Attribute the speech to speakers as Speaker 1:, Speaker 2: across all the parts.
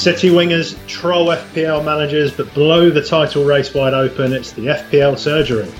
Speaker 1: City wingers troll FPL managers but blow the title race wide open. It's the FPL surgery.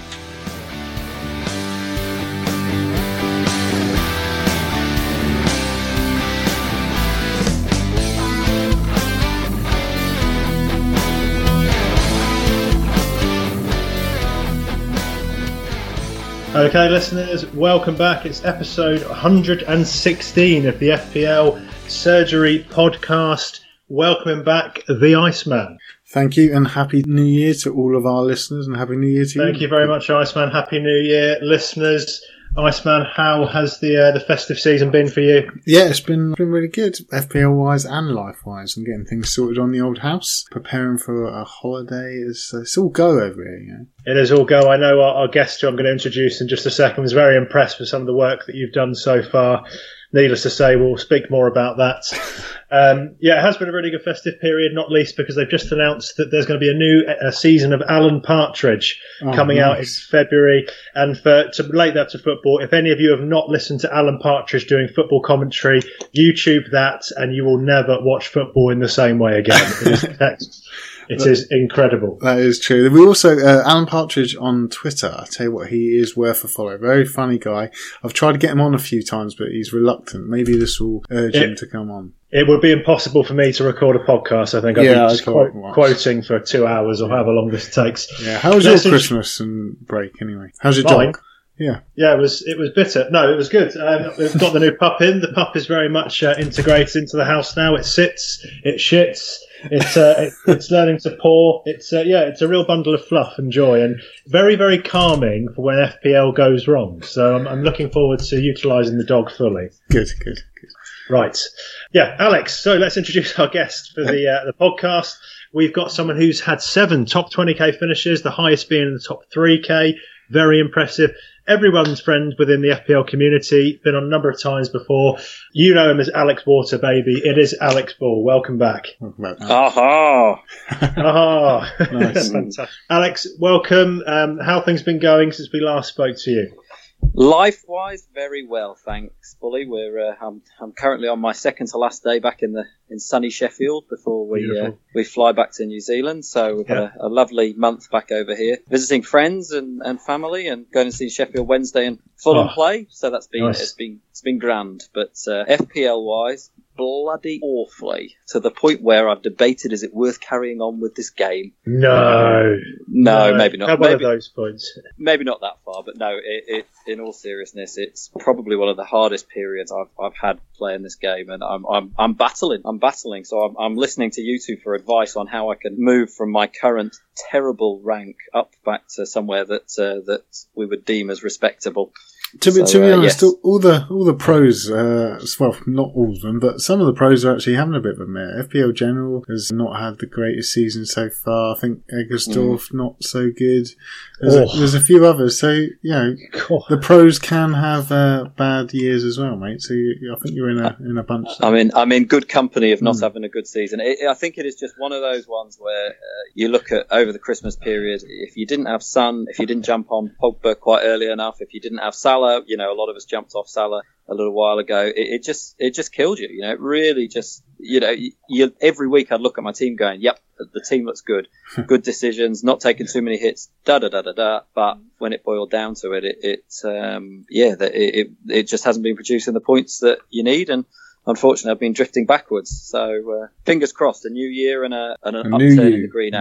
Speaker 1: Okay, listeners, welcome back. It's episode 116 of the FPL Surgery Podcast. Welcoming back the Iceman.
Speaker 2: Thank you and happy new year to all of our listeners and happy new year to you.
Speaker 1: Thank you very much, Iceman. Happy New Year, listeners. Iceman, how has the uh, the festive season been for you?
Speaker 2: Yeah, it's been been really good, FPL wise and life wise, and getting things sorted on the old house, preparing for a holiday. It's, it's all go over here, you know.
Speaker 1: It is all go. I know our, our guest, who I'm going to introduce in just a second, was very impressed with some of the work that you've done so far. Needless to say, we'll speak more about that. Um, yeah, it has been a really good festive period, not least because they've just announced that there's going to be a new uh season of Alan Partridge
Speaker 2: Oh,
Speaker 1: coming out in. February. And for to relate that to football, if any of you have not listened to Alan Partridge doing football commentary, YouTube that, and you will never watch football in the same way again. It is. It incredible.
Speaker 2: That is true. We also uh, Alan Partridge on Twitter. I tell you what, he is worth a follow. Very funny guy. I've tried to get him on a few times, but he's reluctant. Maybe this will urge
Speaker 1: Yeah.
Speaker 2: him to come on.
Speaker 1: It would be impossible for me to record a podcast. I think I'd
Speaker 2: Yeah,
Speaker 1: be just quote, quoting for two hours or however long this takes.
Speaker 2: Yeah. How was your
Speaker 1: Let's
Speaker 2: Christmas and break anyway? How's your
Speaker 1: Mine?
Speaker 2: dog? Yeah.
Speaker 1: Yeah, it was it was bitter. No, it was good. Um, we've got the new pup in. The pup is very much uh, integrated into the house now. It sits, it shits, it's uh, it's learning to pour. It's uh, yeah, it's a real bundle of fluff and joy, and very very calming for when FPL goes wrong. So I'm, I'm looking forward to utilising the dog fully.
Speaker 2: Good. Good. Good.
Speaker 1: Right. Yeah, Alex. So let's introduce our guest for the uh, the podcast. We've got someone who's had seven top 20k finishes, the highest being in the top 3k. Very impressive. Everyone's friend within the FPL community. Been on a number of times before. You know him as Alex Water, baby. It is Alex Ball. Welcome back.
Speaker 2: Talk about.
Speaker 3: Aha!
Speaker 1: Ah,
Speaker 2: Nice.
Speaker 1: fantastic. Alex, welcome. Um, how things been going since we last spoke to you?
Speaker 3: Life wise, very well, thanks, Bully. We're uh, I'm, I'm currently on my second to last day back in the in sunny Sheffield before we uh, we fly back to New Zealand. So we've had a, a lovely month back over here, visiting friends and, and family, and going to see Sheffield Wednesday and Fulham
Speaker 1: Oh,
Speaker 3: play. So that's been
Speaker 1: nice.
Speaker 3: it's been it's been grand. But uh, FPL wise, bloody awfully to the point where I've debated is it worth carrying on with this game?
Speaker 1: No,
Speaker 3: No, maybe not.
Speaker 1: Had one of
Speaker 3: Maybe,
Speaker 1: those points.
Speaker 3: maybe not that far, but no. It, it, in all seriousness, it's probably one of the hardest periods I've, I've had playing this game, and I'm I'm, I'm battling. I'm battling. So I'm, I'm listening to you two for advice on how I can move from my current terrible rank up back to somewhere that uh, that we would deem as respectable.
Speaker 2: To be,
Speaker 3: So,
Speaker 2: to be
Speaker 3: uh,
Speaker 2: honest,
Speaker 3: yes.
Speaker 2: all, the all the pros, uh, well, not all of them, but some of the pros are actually having a bit of a mare. FPL General has not had the greatest season so far. I think Eggersdorf not so good. There's,
Speaker 1: Oh.
Speaker 2: a, there's a few others, so you know
Speaker 1: God.
Speaker 2: the pros can have uh, bad years as well, mate. So you, I think you're in a in a bunch.
Speaker 3: I'm in I'm in good company of not
Speaker 2: Mm.
Speaker 3: having a good season. It, I think it is just one of those ones where uh, you look at over the Christmas period. If you didn't have Sun, if you didn't jump on Pogba quite early enough, if you didn't have Salah, you know, a lot of us jumped off Salah a little while ago. It, it just it just killed you. You know, it really just you know you, you every week I'd look at my team going, yep, the team looks good, good decisions, not taking too many hits, da da da da da. But when it boiled down to it, it, it um, yeah, that it, it it just hasn't been producing the points that you need and unfortunately, I've been drifting backwards. So uh, fingers crossed, a new year and, a, and an
Speaker 2: A new
Speaker 3: upturn in the green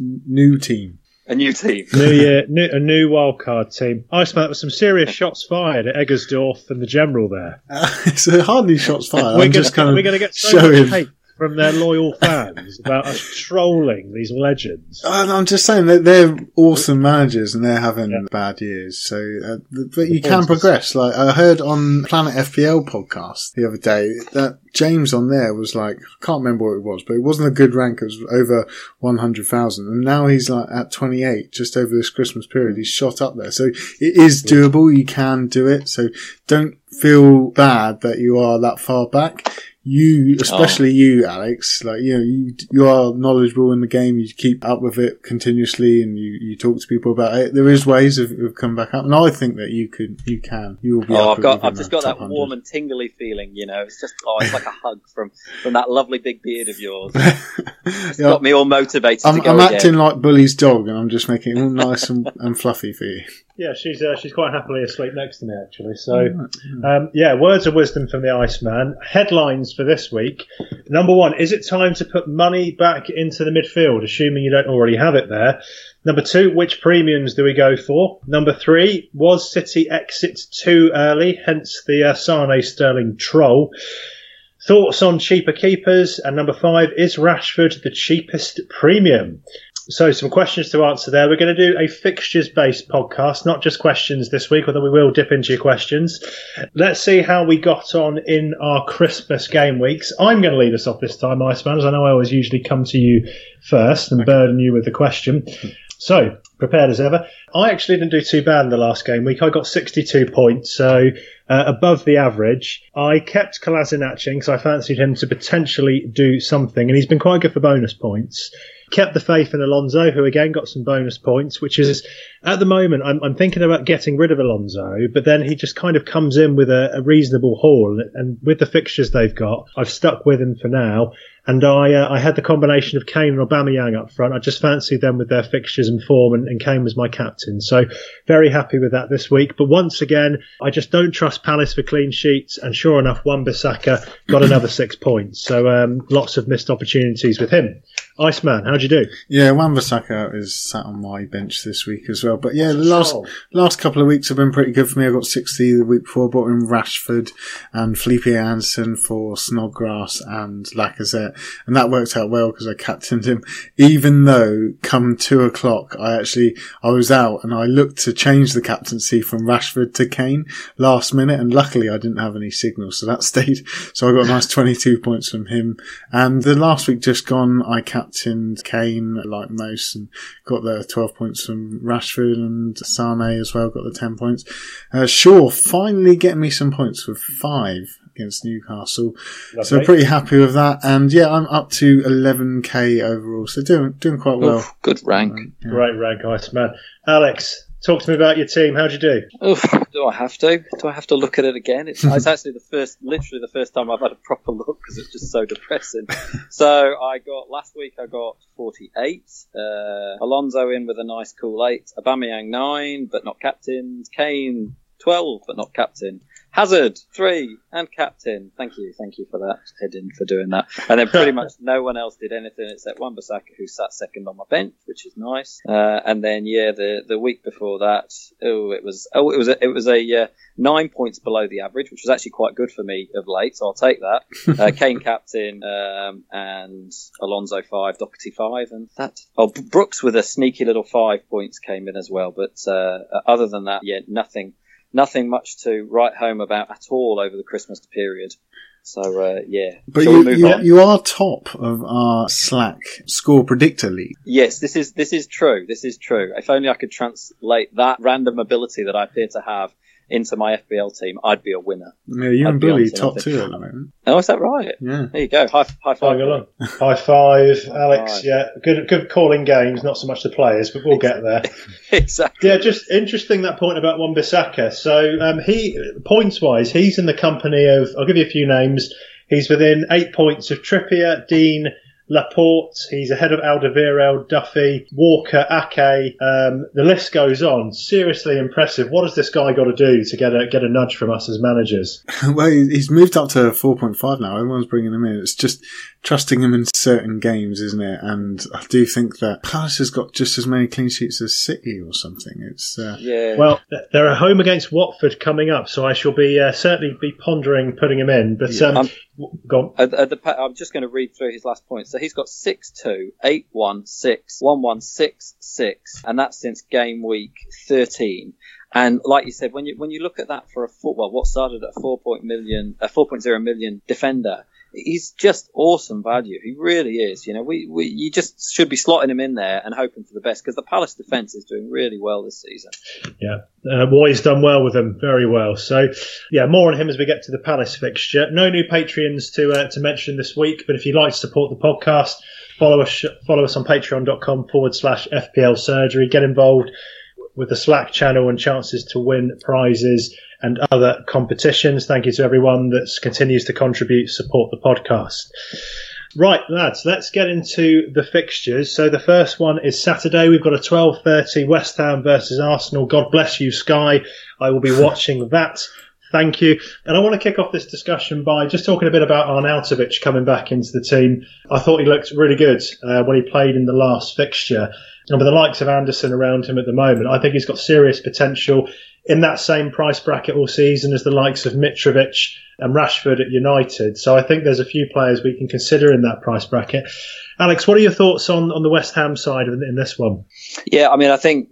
Speaker 2: new, new team.
Speaker 3: A new team.
Speaker 1: New year, new, a new wildcard team. Iceman, there were some serious shots fired at Eggersdorf and the general there.
Speaker 2: Uh, it's hardly shots fired.
Speaker 1: we're
Speaker 2: I'm
Speaker 1: gonna,
Speaker 2: just kind
Speaker 1: we're
Speaker 2: of
Speaker 1: going to get so
Speaker 2: showing.
Speaker 1: much hate from their loyal fans about us trolling these legends.
Speaker 2: I'm just saying that they're awesome managers and they're having
Speaker 1: Yeah.
Speaker 2: bad years. So, uh, but you can progress. Like I heard on Planet FPL podcast the other day that James on there was like, I can't remember what it was, but it wasn't a good rank. It was over 100,000 and now he's like at 28 just over this Christmas period. He's shot up there. So it is doable. You can do it. So don't feel bad that you are that far back. You, oh. especially oh. you, Alex, like you know, you you are knowledgeable in the game. You keep up with it continuously, and you, you talk to people about it. There is ways of, of coming back up, and I think that you could, you can, you will be.
Speaker 3: Oh, I've got, I've just got that 100. warm and tingly feeling. You know, it's just, oh, it's like a hug from from that lovely big beard of yours. It's yeah, got me all motivated.
Speaker 2: I'm, I'm acting like Bully's dog, and I'm just making it all nice and, and fluffy for you.
Speaker 1: Yeah, she's uh, she's quite happily asleep next to me actually. So, um, yeah, words of wisdom from the Iceman. Headlines for this week. Number one: Is it time to put money back into the midfield, assuming you don't already have it there? Number two: Which premiums do we go for? Number three: Was City exit too early? Hence the uh, Sane Sterling troll. Thoughts on cheaper keepers? And number five: Is Rashford the cheapest premium? So, some questions to answer there. We're going to do a fixtures based podcast, not just questions this week, although we will dip into your questions. Let's see how we got on in our Christmas game weeks. I'm going to lead us off this time, Iceman, as I know I always usually come to you first and okay. burden you with the question. So, prepared as ever. I actually didn't do too bad in the last game week. I got 62 points, so uh, above the average. I kept Kolasinac in because I fancied him to potentially do something, and he's been quite good for bonus points kept the faith in Alonso, who again got some bonus points, which is at the moment I'm, I'm thinking about getting rid of Alonso, but then he just kind of comes in with a, a reasonable haul, and with the fixtures they've got, I've stuck with him for now. And I uh, I had the combination of Kane and Aubameyang up front. I just fancied them with their fixtures and form, and, and Kane was my captain. So very happy with that this week. But once again, I just don't trust Palace for clean sheets. And sure enough, Wan-Bissaka got another six points. So um, lots of missed opportunities with him. Iceman, how'd you do?
Speaker 2: Yeah, Wan-Bissaka is sat on my bench this week as well. But yeah, the last oh. last couple of weeks have been pretty good for me. I got 60 the week before. Brought in Rashford and Felipe Anderson for Snodgrass and Lacazette and that worked out well because I captained him. Even though come two o'clock, I actually I was out and I looked to change the captaincy from Rashford to Kane last minute, and luckily I didn't have any signals, so that stayed. So I got a nice twenty-two points from him. And the last week just gone, I captained Kane like most and got the twelve points from Rashford and Sane as well. Got the ten points. Uh, Shaw finally getting me some points with five against Newcastle. Lovely. So pretty happy with that. And yeah, I'm up to 11k overall. So doing doing quite well. Oof,
Speaker 3: good rank. Um,
Speaker 1: yeah. Great rank, Ice man. Alex, talk to me about your team. How'd you do?
Speaker 3: Oof, do I have to? Do I have to look at it again? It's, it's actually the first, literally the first time I've had a proper look because it's just so depressing. so I got last week. I got 48. Uh, Alonso in with a nice cool eight. Aubameyang nine, but not captained. Kane 12, but not captain. Hazard, three, and captain. Thank you, thank you for that, heading for doing that. And then pretty much no one else did anything except Wan-Bissaka, who sat second on my bench, which is nice. Uh, and then yeah, the the week before that, oh, it was oh, it was a, it was a uh, nine points below the average, which was actually quite good for me of late. So I'll take that. Uh, Kane captain, um, and Alonso five, Doherty five, and that. Oh, Brooks with a sneaky little five points came in as well. But uh, other than that, yeah, nothing nothing much to write home about at all over the Christmas period. So uh, yeah,
Speaker 2: but you, you, you, are top of our Slack score predictor league.
Speaker 3: Yes, this is this is true. This is true. If only I could translate that random ability that I appear to have into my FPL team, I'd be a winner.
Speaker 2: Yeah, you I'd and Billy top two at the moment.
Speaker 3: Oh, is that right?
Speaker 2: Yeah.
Speaker 3: There you go. High, high five.
Speaker 1: High five, Alex. Right. Yeah, good, good calling games. Not so much the players, but we'll get there.
Speaker 3: exactly.
Speaker 1: Yeah, just interesting that point about Wan-Bissaka. So um, he, points wise, he's in the company of. I'll give you a few names. He's within eight points of Trippier, Dean. Laporte, he's ahead of Alderweireld, Duffy, Walker, Ake. Um, the list goes on. Seriously impressive. What has this guy got to do to get a get a nudge from us as managers?
Speaker 2: well, he's moved up to 4.5 now. Everyone's bringing him in. It's just trusting him in certain games, isn't it? And I do think that Palace has got just as many clean sheets as City or something. It's uh...
Speaker 3: yeah.
Speaker 1: Well, they're at home against Watford coming up, so I shall be uh, certainly be pondering putting him in. But yeah. um, go
Speaker 3: at, at the, I'm just going to read through his last point. So he's got six two, eight one, six, one one, six, six, and that's since game week 13. And like you said, when you when you look at that for a football, what started at a 4. a 4.0 million defender, he's just awesome value. He really is. You know, we, we you just should be slotting him in there and hoping for the best because the Palace defence is doing really well this season.
Speaker 1: Yeah, uh, Moyes done well with them, very well. So, yeah, more on him as we get to the Palace fixture. No new Patreons to uh, to mention this week, but if you'd like to support the podcast, follow us follow us on Patreon.com forward slash FPL Surgery. Get involved with the Slack channel and chances to win prizes and other competitions. Thank you to everyone that continues to contribute, support the podcast. Right, lads, let's get into the fixtures. So the first one is Saturday. We've got a 12.30 West Ham versus Arsenal. God bless you, Sky. I will be watching that. Thank you. And I want to kick off this discussion by just talking a bit about Arnautovic coming back into the team. I thought he looked really good uh, when he played in the last fixture. And with the likes of Anderson around him at the moment, I think he's got serious potential in that same price bracket all season as the likes of Mitrovic and Rashford at United. So I think there's a few players we can consider in that price bracket. Alex, what are your thoughts on, on the West Ham side in, in this one?
Speaker 3: Yeah, I mean, I think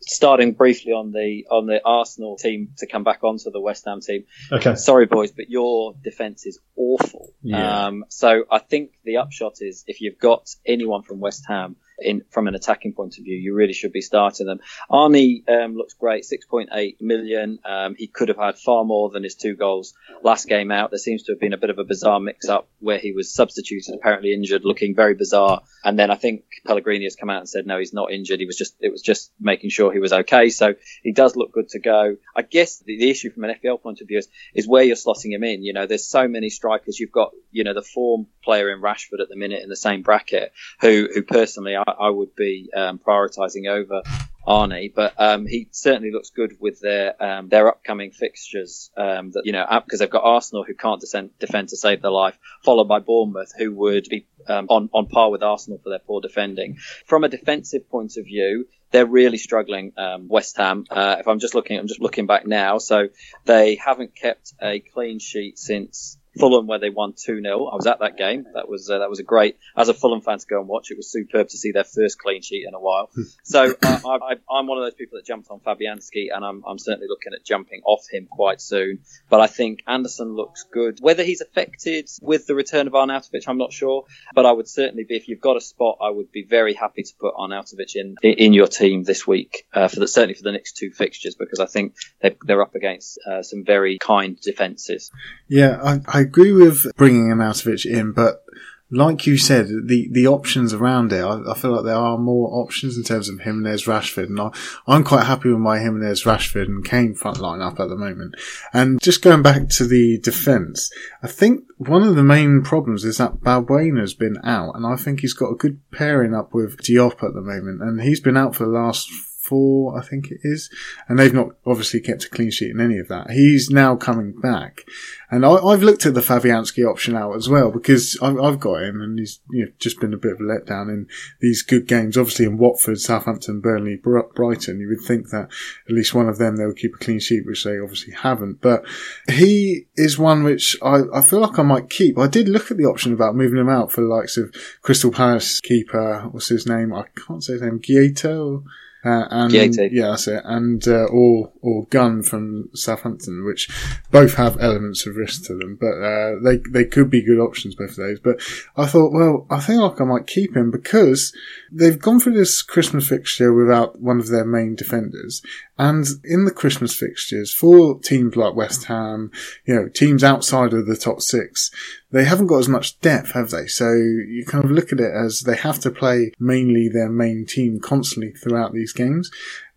Speaker 3: starting briefly on the on the Arsenal team to come back onto the West Ham team.
Speaker 1: Okay.
Speaker 3: Sorry, boys, but your defence is awful.
Speaker 1: Yeah.
Speaker 3: Um, so I think the upshot is if you've got anyone from West Ham in from an attacking point of view, you really should be starting them. Arnie um, looks great, 6.8 million. Um, he could have had far more than his two goals last game out. There seems to have been a bit of a bizarre mix-up where he was substituted, apparently injured, looking very bizarre. And then I think Pellegrini has come out and said no, he's not injured. He was just it was just making sure he was okay. So he does look good to go. I guess the, the issue from an FPL point of view is, is where you're slotting him in. You know, there's so many strikers. You've got you know the form player in Rashford at the minute in the same bracket, who who personally I, I would be um, prioritising over Arnie, but um, he certainly looks good with their um, their upcoming fixtures. Um, that you know, because they've got Arsenal who can't descend, defend to save their life, followed by Bournemouth who would be um, on on par with Arsenal for their poor defending. From a defensive point of view, they're really struggling. Um, West Ham. Uh, if I'm just looking, I'm just looking back now. So they haven't kept a clean sheet since Fulham where they won 2 0. I was at that game. That was uh, that was a great, as a Fulham fan to go and watch, it was superb to see their first clean sheet in a while. so uh, I, am one of those people that jumped on Fabianski, and I'm, I'm certainly looking at jumping off him quite soon. But I think Anderson looks good. Whether he's affected with the return of Arnautovic, I'm not sure. But I would certainly be, if you've got a spot, I would be very happy to put Arnautovic in in your team this week, uh, for the, certainly for the next two fixtures, because I think they're, they're up against uh, some very kind defences.
Speaker 2: Yeah, I, I agree with bringing Arnautovic in, but like you said, the, the options around it, I, I, feel like there are more options in terms of Jimenez, Rashford, and I, I'm quite happy with my Jimenez, Rashford, and Kane front line up at the moment. And just going back to the defence, I think one of the main problems is that Balbuena's been out, and I think he's got a good pairing up with Diop at the moment, and he's been out for the last four, I think it is. And they've not obviously kept a clean sheet in any of that. He's now coming back. And I, have looked at the Fabianski option out as well because I've, I've got him and he's you know, just been a bit of a letdown in these good games. Obviously in Watford, Southampton, Burnley, Brighton, you would think that at least one of them they would keep a clean sheet, which they obviously haven't. But he is one which I, I feel like I might keep. I did look at the option about moving him out for the likes of Crystal Palace keeper, what's his name? I can't say his name, Guaita uh, and yeah, that's it. And uh, or or Gunn from Southampton, which both have elements of risk to them, but uh, they they could be good options both of those. But I thought, well, I think like I might keep him because they've gone for this Christmas fixture without one of their main defenders, and in the Christmas fixtures for teams like West Ham, you know, teams outside of the top six, they haven't got as much depth, have they? So you kind of look at it as they have to play mainly their main team constantly throughout these games.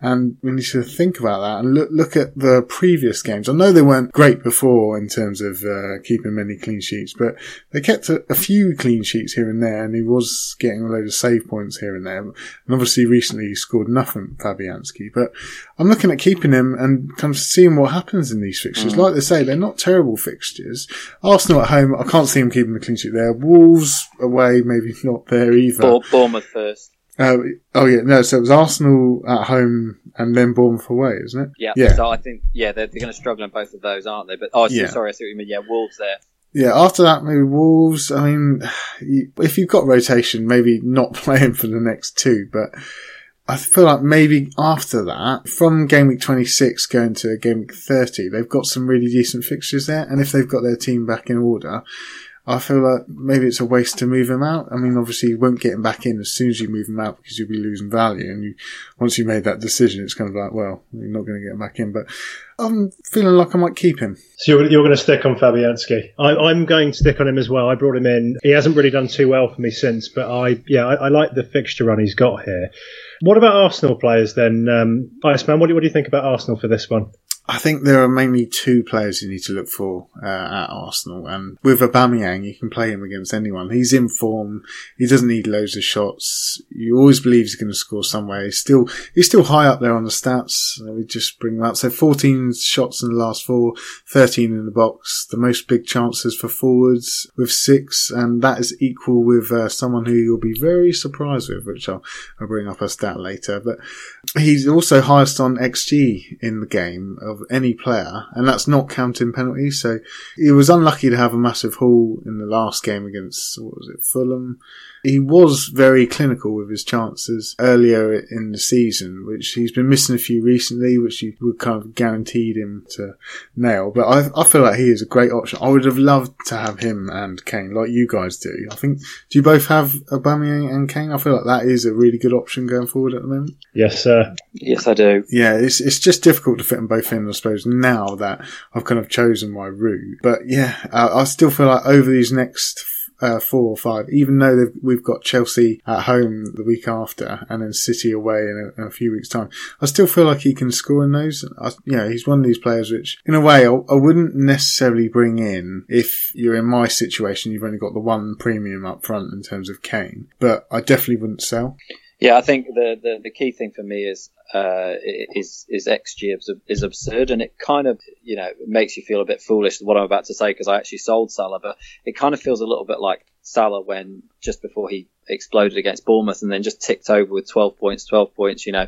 Speaker 2: And we need to think about that and look, look at the previous games. I know they weren't great before in terms of uh, keeping many clean sheets, but they kept a, a, few clean sheets here and there, and he was getting a load of save points here and there. And obviously recently he scored nothing, Fabianski. But I'm looking at keeping him and kind of seeing what happens in these fixtures. Mm. Like they say, they're not terrible fixtures. Arsenal at home, I can't see him keeping the clean sheet there. Wolves away, maybe not there either.
Speaker 3: Bournemouth first.
Speaker 2: Uh, oh yeah, no. So it was Arsenal at home and then Bournemouth away, isn't it?
Speaker 3: Yeah. Yeah. So I think yeah, they're, they're going to struggle in both of those, aren't they? But oh, yeah. sorry, I see what you mean. Yeah, Wolves there.
Speaker 2: Yeah. After that, maybe Wolves. I mean, if you've got rotation, maybe not playing for the next two, but. I feel like maybe after that, from game week 26 going to game week 30, they've got some really decent fixtures there. And if they've got their team back in order, I feel like maybe it's a waste to move him out. I mean, obviously you won't get him back in as soon as you move him out because you'll be losing value. And you, once you made that decision, it's kind of like, well, you're not going to get him back in. But I'm feeling like I might keep him.
Speaker 1: So you're, you're going to stick on Fabianski. I, I'm going to stick on him as well. I brought him in. He hasn't really done too well for me since, but I yeah I, I like the fixture run he's got here. What about Arsenal players then? Um, Iceman, what do, what do you think about Arsenal for this one?
Speaker 2: I think there are mainly two players you need to look for uh, at Arsenal, and with Aubameyang, you can play him against anyone. He's in form. He doesn't need loads of shots. You always believe he's going to score somewhere. He's still he's still high up there on the stats. We just bring him up. So 14 shots in the last four, 13 in the box. The most big chances for forwards with six, and that is equal with uh, someone who you'll be very surprised with, which I'll, I'll bring up a stat later. But he's also highest on XG in the game of any player, and that's not counting penalties. So he was unlucky to have a massive haul in the last game against what was it, Fulham. He was very clinical with his chances earlier in the season, which he's been missing a few recently, which you would kind of guaranteed him to nail. But I, I feel like he is a great option. I would have loved to have him and Kane, like you guys do. I think, do you both have Aubameyang and Kane? I feel like that is a really good option going forward at the moment.
Speaker 1: Yes, sir.
Speaker 3: Yes, I do.
Speaker 2: Yeah, it's it's just difficult to fit them both in, I suppose, now that I've kind of chosen my route. But yeah, I, I still feel like over these next uh, four or five, even though we've got Chelsea at home the week after and then City away in a, in a few weeks' time. I still feel like he can score in those. I, you know, he's one of these players which, in a way, I, I wouldn't necessarily bring in if you're in my situation. You've only got the one premium up front in terms of Kane, but I definitely wouldn't sell.
Speaker 3: Yeah, I think the, the, the key thing for me is uh, is is XG is absurd, and it kind of you know makes you feel a bit foolish what I'm about to say because I actually sold Salah, but it kind of feels a little bit like Salah when just before he exploded against Bournemouth and then just ticked over with 12 points, 12 points, you know,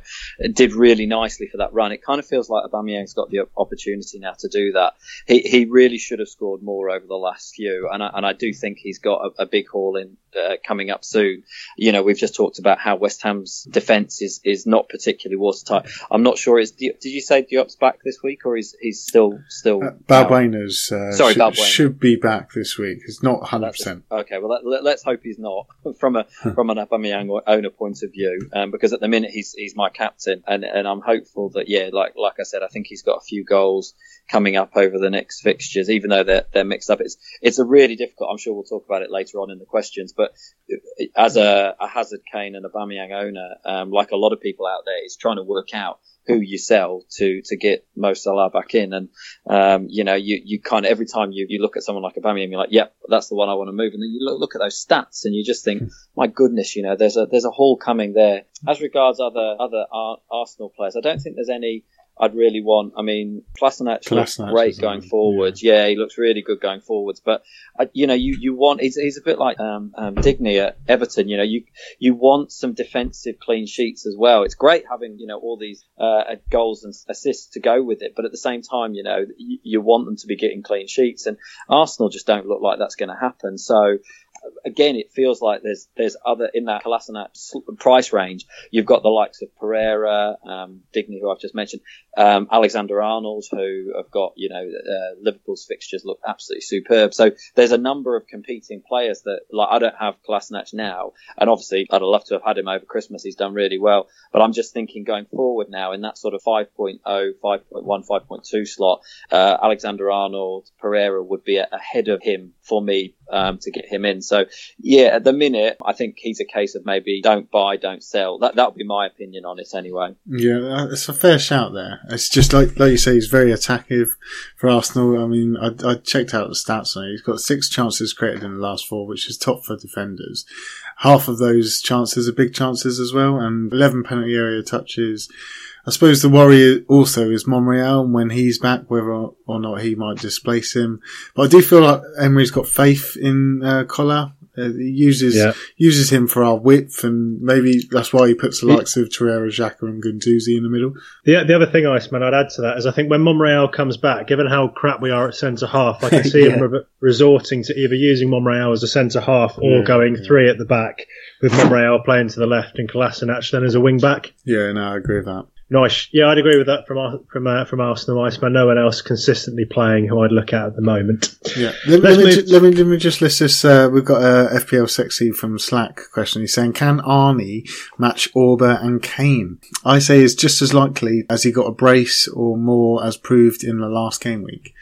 Speaker 3: did really nicely for that run. It kind of feels like Aubameyang's got the opportunity now to do that. He, he really should have scored more over the last few. And I, and I do think he's got a, a big haul in uh, coming up soon. You know, we've just talked about how West Ham's defence is, is not particularly watertight. I'm not sure. Is did you say Diop's back this week or is he's still still? Uh,
Speaker 2: Balbuena's uh, sorry, should, Balbuena. should be back this week. He's not 100. percent
Speaker 3: Okay, well let, us hope he's not from a from an Aubameyang owner point of view, um, because at the minute he's he's my captain, and and I'm hopeful that yeah, like like I said, I think he's got a few goals coming up over the next fixtures, even though they're they're mixed up. It's it's a really difficult. I'm sure we'll talk about it later on in the questions, but as a, a Hazard, Kane, and Aubameyang owner, um, like a lot of people out there, is trying to work out who you sell to to get Mo Salah back in. And um, you know, you you kind of every time you, you look at someone like Aubameyang, you're like, yep, that's the one I want to move. And then you look, look at those stats and you just think, my goodness, you know, there's a there's a haul coming there. As regards other other Arsenal players, I don't think there's any I'd really want. I mean, Kolasinac looks great going forwards. Yeah. yeah. he looks really good going forwards. But uh, you know, you, you want he's, he's a bit like um, um, Digne at Everton. You know, you you want some defensive clean sheets as well. It's great having you know all these uh, goals and assists to go with it, but at the same time, you know, you, you want them to be getting clean sheets, and Arsenal just don't look like that's going to happen. So again, it feels like there's there's other in that Kolasinac price range. You've got the likes of Pereira, um, Digne, who I've just mentioned, um, Alexander Arnold, who have got you know uh, Liverpool's fixtures look absolutely superb. So there's a number of competing players that like I don't have Kolasinac now, and obviously I'd love to have had him over Christmas. He's done really well, but I'm just thinking going forward now in that sort of 5.0, 5.1, 5.2 slot, uh, Alexander Arnold, Pereira would be ahead of him for me um, to get him in. So yeah, at the minute, I think he's a case of maybe don't buy, don't sell. That that would be my opinion on it anyway.
Speaker 2: Yeah, it's a fair shout there. It's just like like you say, he's very attackive for Arsenal. I mean, I, I checked out the stats on it. He's got six chances created in the last four, which is top for defenders. Half of those chances are big chances as well, and eleven penalty area touches. I suppose the worry also is Monreal when he's back, whether or not he might displace him. But I do feel like Emery's got faith in uh, Kola. Uh, he uses yeah. uses him for our width, and maybe that's why he puts the likes of Torreira, Xhaka, and Guendouzi in the middle.
Speaker 1: The, the other thing, Iceman, I'd add to that is I think when Monreal comes back, given how crap we are at centre half, I can see yeah. him re- resorting to either using Monreal as a centre half or yeah, going three at the back, with Monreal playing to the left and Kolasinac then as a wing back.
Speaker 2: Yeah, no, I agree with that.
Speaker 1: Nice. Yeah, I'd agree with that from Ar- from uh, from Arsenal Iceman. No one else consistently playing who I'd look at at the moment.
Speaker 2: Yeah. Let,
Speaker 1: Let's
Speaker 2: let me, ju- let me let me just list this. Uh, we've got a FPL sexy from Slack question. He's saying, can Arnie match Auba and Kane? I say is just as likely as he got a brace or more, as proved in the last game week.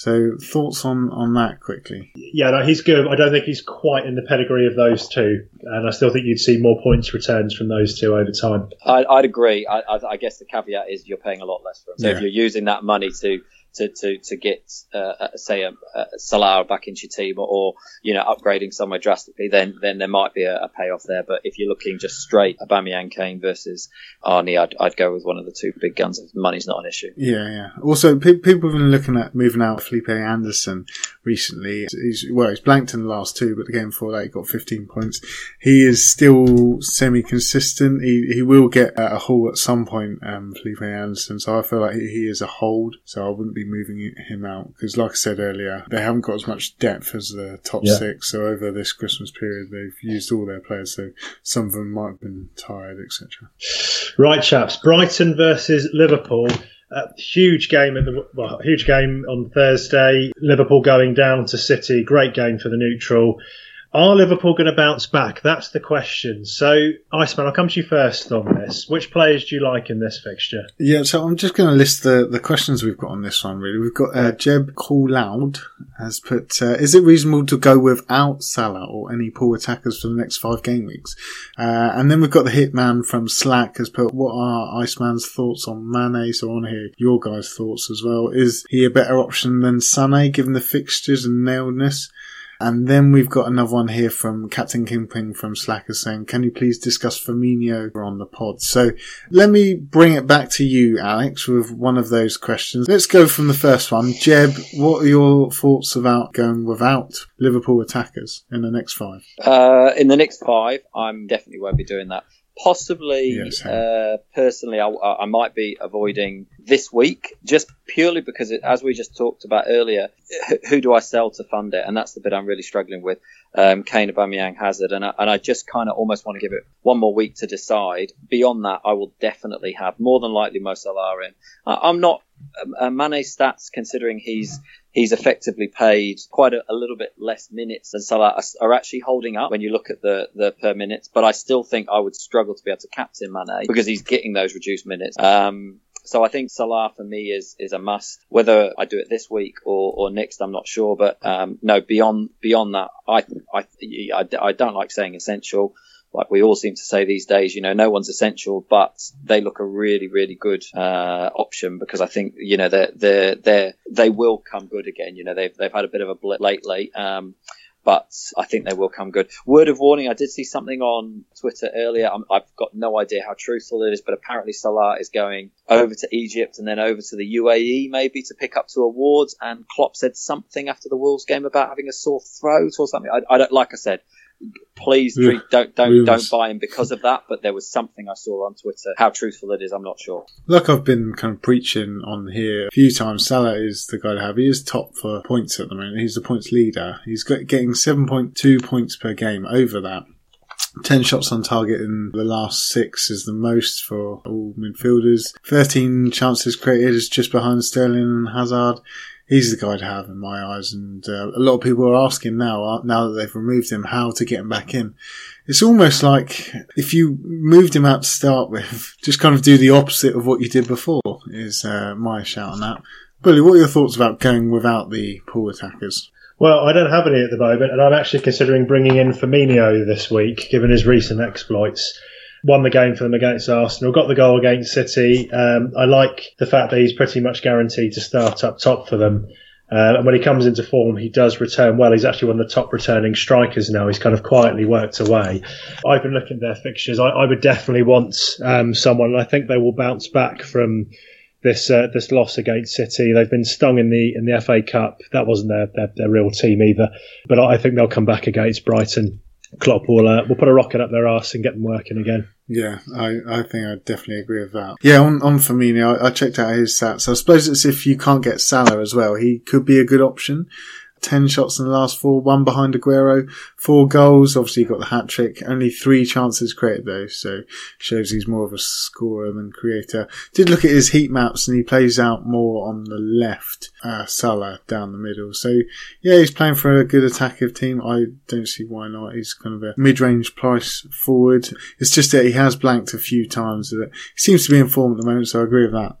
Speaker 2: So thoughts on on that quickly?
Speaker 1: Yeah, no, he's good. I don't think he's quite in the pedigree of those two, and I still think you'd see more points returns from those two over time.
Speaker 3: I, I'd agree. I, I, I guess the caveat is you're paying a lot less for him. So
Speaker 2: Yeah.
Speaker 3: if you're using that money to to to, to get uh, uh, say a, a Salah back into your team or, or you know upgrading somewhere drastically, then then there might be a, a payoff there. But if you're looking just straight Aubameyang Kane versus Arnie, I'd, I'd go with one of the two big guns. Money's not an issue.
Speaker 2: Yeah, yeah. Also, pe- people have been looking at moving out Felipe Anderson recently. He's well, he's blanked in the last two, but the game before that he got 15 points. He is still semi-consistent. He he will get a haul at some point, um, Felipe Anderson. So I feel like he, he is a hold. So I wouldn't be moving him out because, like I said earlier, they haven't got as much depth as the top
Speaker 1: Yeah.
Speaker 2: six. So over this Christmas period, they've used all their players. So some of them might have been tired, etc.
Speaker 1: Right, chaps. Brighton versus Liverpool. Uh, huge game at the well, huge game on Thursday. Liverpool going down to City. Great game for the neutral. Are Liverpool going to bounce back? That's the question. So, Iceman, I'll come to you first on this. Which players do you like in this fixture?
Speaker 2: Yeah, so I'm just going to list the, the questions we've got on this one, really. We've got uh, Jeb Loud has put, uh, is it reasonable to go without Salah or any Pool attackers for the next five game weeks? Uh, and then we've got the Hitman from Slack has put, what are Iceman's thoughts on Mane? So I want to hear your guys' thoughts as well. Is he a better option than Sané given the fixtures and nailedness? And then we've got another one here from Captain Kingpin from Slacker saying, can you please discuss Firmino on the pod? So let me bring it back to you, Alex, with one of those questions. Let's go from the first one. Jeb, what are your thoughts about going without Liverpool attackers in the next five?
Speaker 3: Uh, in the next five, I'm definitely won't be doing that. Possibly,
Speaker 2: Yes,
Speaker 3: uh, personally, I, I might be avoiding this week just purely because, it, as we just talked about earlier, who, do I sell to fund it? And that's the bit I'm really struggling with. Um, Kane, Aubameyang, Hazard, and I, and I just kind of almost want to give it one more week to decide. Beyond that, I will definitely have more than likely Mo Salah in. I, I'm not um, uh, Mane's stats considering he's he's effectively paid quite a, a little bit less minutes than Salah are, are actually holding up when you look at the, the per minutes. But I still think I would struggle to be able to captain Mane because he's getting those reduced minutes. Um, so I think Salah for me is is a must. Whether I do it this week or, or next, I'm not sure. But um, no, beyond beyond that, I, I I I don't like saying essential. Like we all seem to say these days, you know, no one's essential, but they look a really, really good uh, option because I think you know they they they they will come good again. You know, they've they've had a bit of a blip lately. Um, but I think they will come good. Word of warning: I did see something on Twitter earlier. I'm, I've got no idea how truthful it is, but apparently Salah is going over to Egypt and then over to the UAE maybe to pick up two awards. And Klopp said something after the Wolves game about having a sore throat or something. I, I don't like I said. Please don't don't
Speaker 2: rumours.
Speaker 3: don't buy him because of that. But there was something I saw on Twitter. How truthful it is, I'm not sure.
Speaker 2: Like I've been kind of preaching on here a few times, Salah is the guy to have. He is top for points at the moment. He's the points leader. He's got, getting 7.2 points per game over that. 10 shots on target in the last six is the most for all midfielders. 13 chances created is just behind Sterling and Hazard. He's the guy to have in my eyes, and uh, a lot of people are asking now, uh, now that they've removed him, how to get him back in. It's almost like if you moved him out to start with, just kind of do the opposite of what you did before, is uh, my shout on that. Billy, what are your thoughts about going without the pool attackers?
Speaker 1: Well, I don't have any at the moment, and I'm actually considering bringing in Firmino this week, given his recent exploits. Won the game for them against Arsenal, got the goal against City. Um, I like the fact that he's pretty much guaranteed to start up top for them. Uh, and when he comes into form, he does return well. He's actually one of the top returning strikers now. He's kind of quietly worked away. I've been looking at their fixtures. I, I would definitely want um, someone, I think they will bounce back from this uh, this loss against City. They've been stung in the in the FA Cup. That wasn't their, their, their real team either. But I think they'll come back against Brighton. Klopp will uh, will put a rocket up their arse and get them working again.
Speaker 2: Yeah, I, I think I definitely agree with that. Yeah, on, on Firmino, I, I checked out his stats. I suppose it's if you can't get Salah as well, he could be a good option. 10 shots in the last four, one behind Aguero, four goals. Obviously, got the hat trick. Only three chances created though, so shows he's more of a scorer than creator. Did look at his heat maps and he plays out more on the left, uh, Salah down the middle. So yeah, he's playing for a good attacking team. I don't see why not. He's kind of a mid-range price forward. It's just that he has blanked a few times. He seems to be in form at the moment, so I agree with that.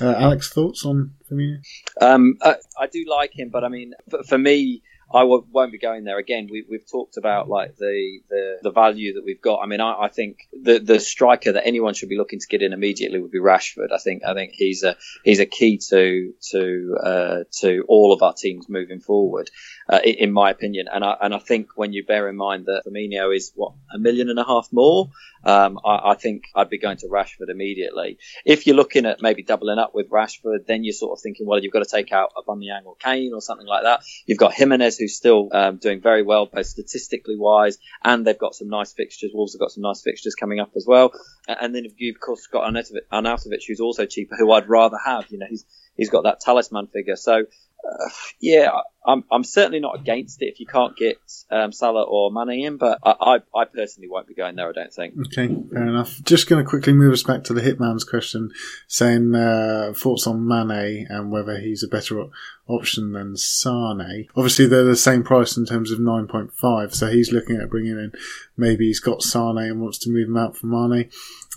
Speaker 2: Uh, Alex, thoughts on Firmino?
Speaker 3: Um, I, I, do like him, but I mean, for, for me, I w- won't be going there again. We, we've talked about like the, the, the value that we've got. I mean, I, I think the the striker that anyone should be looking to get in immediately would be Rashford. I think I think he's a he's a key to to uh, to all of our teams moving forward, uh, in my opinion. And I and I think when you bear in mind that Firmino is what a million and a half more, um, I, I, think I'd be going to Rashford immediately. If you're looking at maybe doubling up with Rashford, then you're sort of thinking, well, you've got to take out Aubameyang or Kane or something like that. You've got Jimenez who's still um, doing very well, both statistically wise, and they've got some nice fixtures. Wolves have got some nice fixtures coming up as well. And then you've of course got Arnautovic, who's also cheaper, who I'd rather have. You know, he's he's got that talisman figure. So uh, yeah, I'm, I'm certainly not against it if you can't get um, Salah or Mane in, but I, I, I, personally won't be going there. I don't think.
Speaker 2: Okay, fair enough. Just going to quickly move us back to the Hitman's question, saying uh, thoughts on Mane and whether he's a better option than Sane. Obviously, they're the same price in terms of 9.5, so he's looking at bringing in. Maybe he's got Sane and wants to move him out for Mane.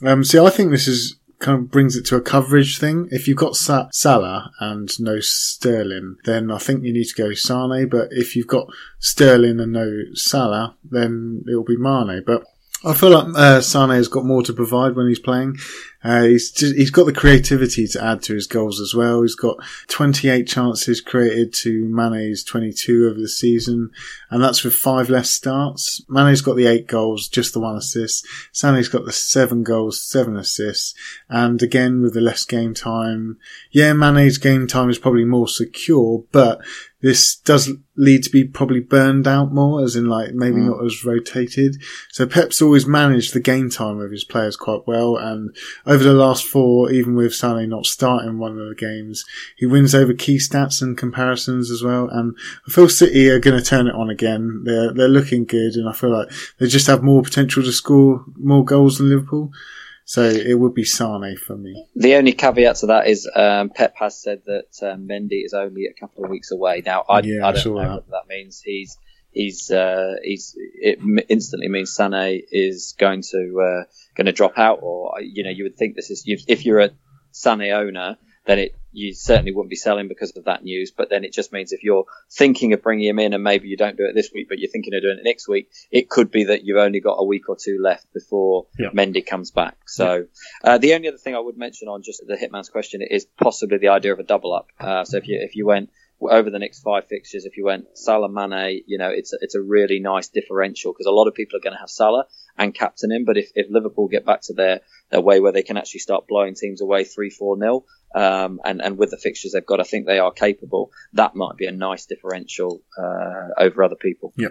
Speaker 2: Um, see, I think this is kind of brings it to a coverage thing. If you've got Sa- Salah and no Sterling, then I think you need to go Sane. But if you've got Sterling and no Salah, then it'll be Mane. But I feel like uh, Sane has got more to provide when he's playing. Uh, he's just, he's got the creativity to add to his goals as well. He's got 28 chances created to Mane's 22 over the season, and that's with five less starts. Mane's got the eight goals, just the one assist. Sane's got the seven goals, seven assists, and again with the less game time. Yeah, Mane's game time is probably more secure, but this does lead to be probably burned out more, as in like maybe mm. not as rotated. So Pep's always managed the game time of his players quite well, and over the last four, even with Sané not starting one of the games, he wins over key stats and comparisons as well. And I feel City are going to turn it on again. They're they're looking good, and I feel like they just have more potential to score more goals than Liverpool. So it would be Sane for me.
Speaker 3: The only caveat to that is um, Pep has said that um, Mendy is only a couple of weeks away. Now I, yeah, I don't know that. what that means. He's he's uh, he's it instantly means Sané is going to uh, going to drop out, or you know you would think this is if you're a Sané owner, then it you certainly wouldn't be selling because of that news. But then it just means if you're thinking of bringing him in and maybe you don't do it this week, but you're thinking of doing it next week, it could be that you've only got a week or two left before yeah. Mendy comes back. So yeah. uh, the only other thing I would mention on just the Hitman's question is possibly the idea of a double up. Uh, so if you if you went over the next five fixtures, if you went Salah Mane, you know, it's a, it's a really nice differential because a lot of people are going to have Salah and captain him. But if, if Liverpool get back to their, their way where they can actually start blowing teams away 3 4 nil, um, and, and with the fixtures they've got, I think they are capable. That might be a nice differential uh, over other people.
Speaker 2: Yeah.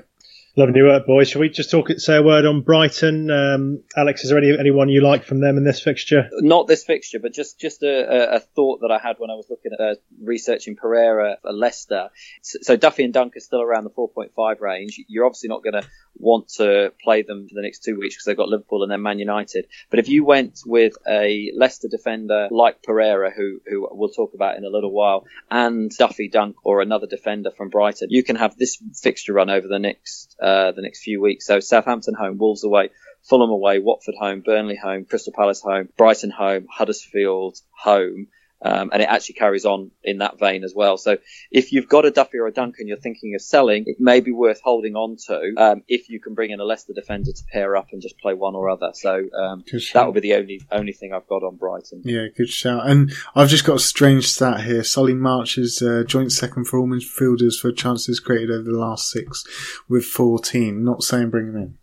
Speaker 1: Lovely work, boys. Shall we just talk, say a word on Brighton? Um, Alex, is there any, anyone you like from them in this fixture?
Speaker 3: Not this fixture, but just just a, a thought that I had when I was looking at uh, researching Pereira for Leicester. So Duffy and Dunk are still around the 4.5 range. You're obviously not going to want to play them for the next two weeks because they've got Liverpool and then Man United. But if you went with a Leicester defender like Pereira, who who we'll talk about in a little while, and Duffy Dunk or another defender from Brighton, you can have this fixture run over the next uh, the next few weeks. So Southampton home, Wolves away, Fulham away, Watford home, Burnley home, Crystal Palace home, Brighton home, Huddersfield home. Um, and it actually carries on in that vein as well. So if you've got a Duffy or a Duncan you're thinking of selling, it may be worth holding on to um, if you can bring in a Leicester defender to pair up and just play one or other. So um, that will be the only only thing I've got on Brighton.
Speaker 2: Yeah, good shout. And I've just got a strange stat here. Solly March is uh, joint second for all midfielders for chances created over the last six with 14. Not saying bring him in.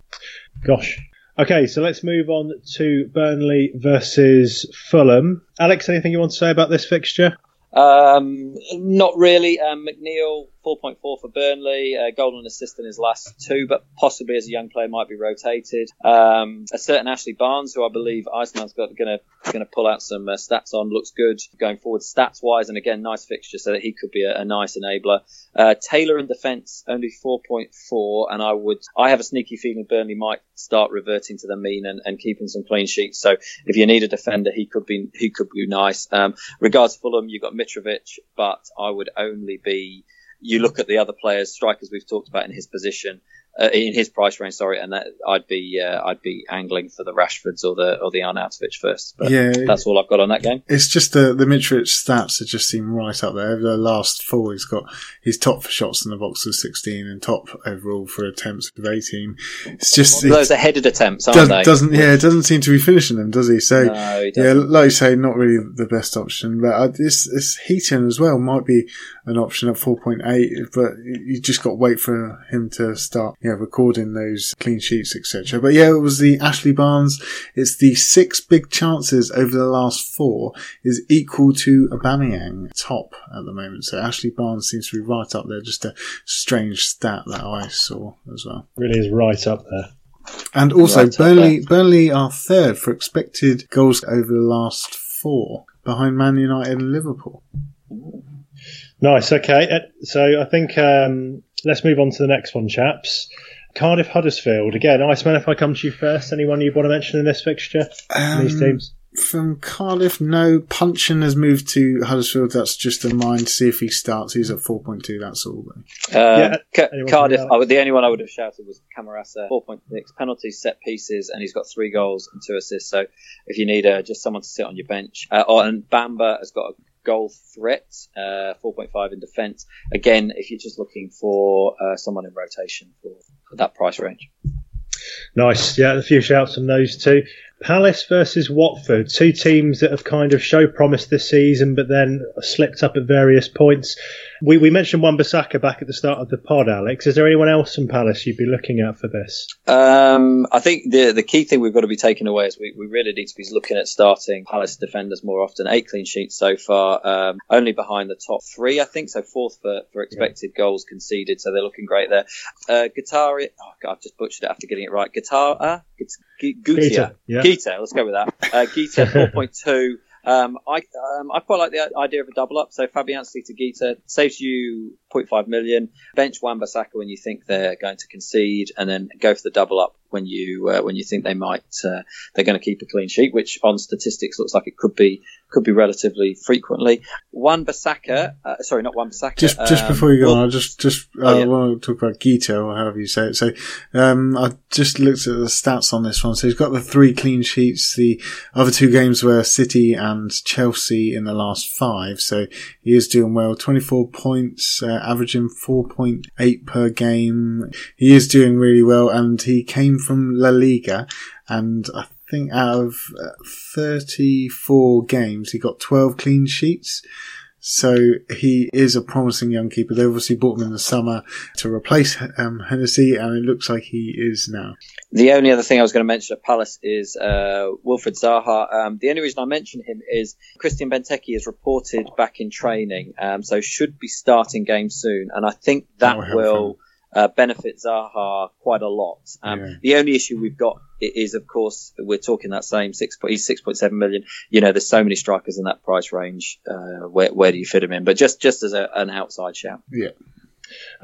Speaker 1: Gosh, Okay, so let's move on to Burnley versus Fulham. Alex, anything you want to say about this fixture?
Speaker 3: Um, not really. Um, McNeil 4.4 for Burnley, uh, golden assist in his last two, but possibly as a young player might be rotated. Um, a certain Ashley Barnes, who I believe Iceman's got going to going to pull out some uh, stats on, looks good going forward stats wise, and again nice fixture, so that he could be a, a nice enabler. Uh, Taylor in defence only 4.4, and I would I have a sneaky feeling Burnley might start reverting to the mean and, and keeping some clean sheets. So if you need a defender, he could be he could be nice. Um, regards Fulham, you've got Mitrovic, but I would only be you look at the other players, strikers we've talked about in his position, uh, in his price range. Sorry, and that, I'd be uh, I'd be angling for the Rashfords or the or the Arnautovic first. But
Speaker 2: Yeah.
Speaker 3: that's all I've got on that game.
Speaker 2: It's just the the Mitrovic stats that just seem right up there. Over the last four, he's got he's top for shots in the box of 16 and top overall for attempts of 18. It's just
Speaker 3: Those
Speaker 2: it
Speaker 3: are headed attempts, aren't
Speaker 2: does,
Speaker 3: they?
Speaker 2: doesn't yeah, it doesn't seem to be finishing them, does he? So
Speaker 3: no, he
Speaker 2: yeah, like you say, not really the best option. But uh, this this Heaton as well might be an option at 4.8, but you just got to wait for him to start yeah recording those clean sheets etc. But yeah, it was the Ashley Barnes. It's the six big chances over the last four is equal to Aubameyang top at the moment. So Ashley Barnes seems to be right up there. Just a strange stat that I saw as well.
Speaker 1: Really is right up there.
Speaker 2: And also,
Speaker 3: Right
Speaker 2: Burnley Burnley are third for expected goals over the last four, behind Man United and Liverpool.
Speaker 1: Nice. Okay. Uh, So I think um, let's move on to the next one, chaps. Cardiff Huddersfield. Again, Iceman, if I come to you first, anyone you want to mention in this fixture? in these
Speaker 2: Um,
Speaker 1: teams?
Speaker 2: From Cardiff, no. Puncheon has moved to Huddersfield. That's just a mind. See if he starts. He's at 4.2. That's all. Though.
Speaker 3: Uh,
Speaker 1: Yeah,
Speaker 3: Ca-
Speaker 1: anyone
Speaker 3: Cardiff. I would, the only one I would have shouted was Camarasa, 4.6 penalties, set pieces, and he's got three goals and two assists. So if you need uh, just someone to sit on your bench, uh, oh, and Bamba has got a goal threat, uh, 4.5 in defence. Again, if you're just looking for uh, someone in rotation for, for that price range.
Speaker 1: Nice. Yeah, a few shouts from those two. Palace versus Watford, two teams that have kind of show promise this season, but then slipped up at various points. We, we mentioned Wan-Bissaka back at the start of the pod, Alex. Is there anyone else in Palace you'd be looking at for this?
Speaker 3: Um, I think the the key thing we've got to be taking away is we, we really need to be looking at starting Palace defenders more often. Eight clean sheets so far, um, only behind the top three, I think. So fourth for, for expected goals conceded. So they're looking great there. Uh, Guittari, oh god, I've just butchered it after getting it right. Guitar, Gutia,
Speaker 1: Gita, yeah.
Speaker 3: Gita, let's go with that. Uh, Gita, 4.2. Um, I um, I quite like the idea of a double up. So Fabianski to Gita saves you 0.5 million. Bench Wan-Bissaka when you think they're going to concede, and then go for the double up when you uh, when you think they might uh, they're going to keep a clean sheet, which on statistics looks like it could be could be relatively frequently. Wan-Bissaka, uh, sorry, not Wan-Bissaka.
Speaker 2: Just just
Speaker 3: um,
Speaker 2: before you go
Speaker 3: well,
Speaker 2: on, I just just uh,
Speaker 3: Oh, yeah.
Speaker 2: want to talk about Gita or however you say it. So um, I just looked at the stats on this one. So he's got the three clean sheets. The other two games were City and Chelsea in the last five. So he is doing well. Twenty four points, uh, averaging four point eight per game. He is doing really well, and he came from La Liga, and I think out of uh, 34 games, he got 12 clean sheets. So he is a promising young keeper. They obviously bought him in the summer to replace um, Hennessy, and it looks like he is now.
Speaker 3: The only other thing I was going to mention at Palace is uh, Wilfried Zaha. Um, the only reason I mention him is Christian Benteke is reported back in training, um, so should be starting game soon, and I think that
Speaker 2: That will
Speaker 3: uh, benefit Zaha quite a lot. Um,
Speaker 2: Yeah.
Speaker 3: The only issue we've got is, of course, we're talking that same six. He's six point seven million. You know, there's so many strikers in that price range. Uh, where where do you fit him in? But just just as a, an outside shout. Yeah.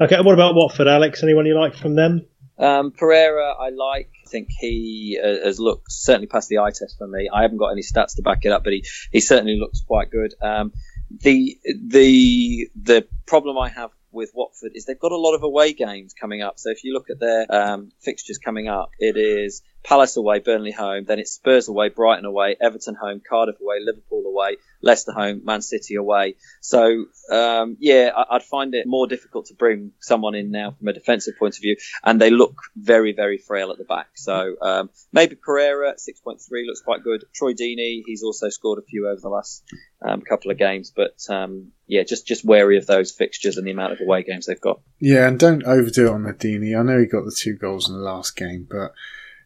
Speaker 1: Okay, what about Watford, Alex? Anyone you like from them?
Speaker 3: Um, Pereira, I like. I think he uh, has looked certainly passed the eye test for me. I haven't got any stats to back it up, but he, he certainly looks quite good. Um, the the the problem I have with Watford is they've got a lot of away games coming up. So if you look at their um, fixtures coming up, it is Palace away, Burnley home, then it's Spurs away, Brighton away, Everton home, Cardiff away, Liverpool away, Leicester home, Man City away. So um, yeah, I, I'd find it more difficult to bring someone in now from a defensive point of view, and they look very very frail at the back. So um, maybe Pereira six point three looks quite good. Troy Deeney, he's also scored a few over the last um, couple of games, but um, yeah, just just wary of those fixtures and the amount of away games they've got.
Speaker 2: Yeah, and don't overdo it on Nadini. I know he got the two goals in the last game, but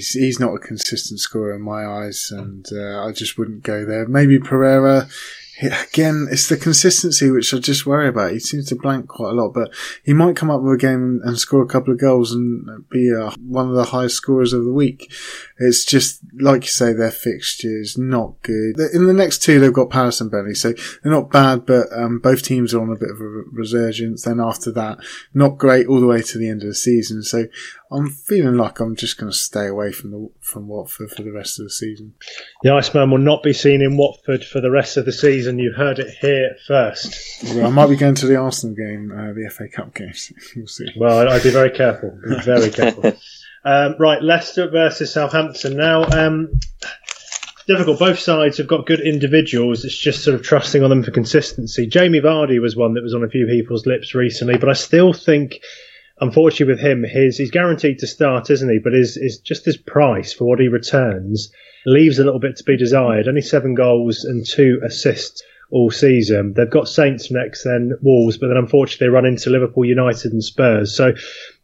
Speaker 2: he's, he's not a consistent scorer in my eyes, and uh, I just wouldn't go there. Maybe Pereira. again, it's the consistency which I just worry about. He seems to blank quite a lot, but he might come up with a game and score a couple of goals and be uh, one of the highest scorers of the week. It's just, like you say, their fixtures not good. In the next two, they've got Palace and Burnley, so they're not bad, but um, both teams are on a bit of a resurgence. Then after that, not great all the way to the end of the season. So I'm feeling like I'm just going to stay away from the from Watford for the rest of the season.
Speaker 1: The Iceman will not be seen in Watford for the rest of the season. You heard it here first.
Speaker 2: Well, I might be going to the Arsenal game, uh, the FA Cup game. we'll see.
Speaker 1: Well, I'd be very careful. Be very careful. um, right, Leicester versus Southampton now. Um, difficult. Both sides have got good individuals. It's just sort of trusting on them for consistency. Jamie Vardy was one that was on a few people's lips recently, but I still think unfortunately with him, his he's guaranteed to start, isn't he? But is is just his price for what he returns leaves a little bit to be desired. Only seven goals and two assists all season. They've got Saints next, then Wolves, but then unfortunately they run into Liverpool, United, and Spurs. So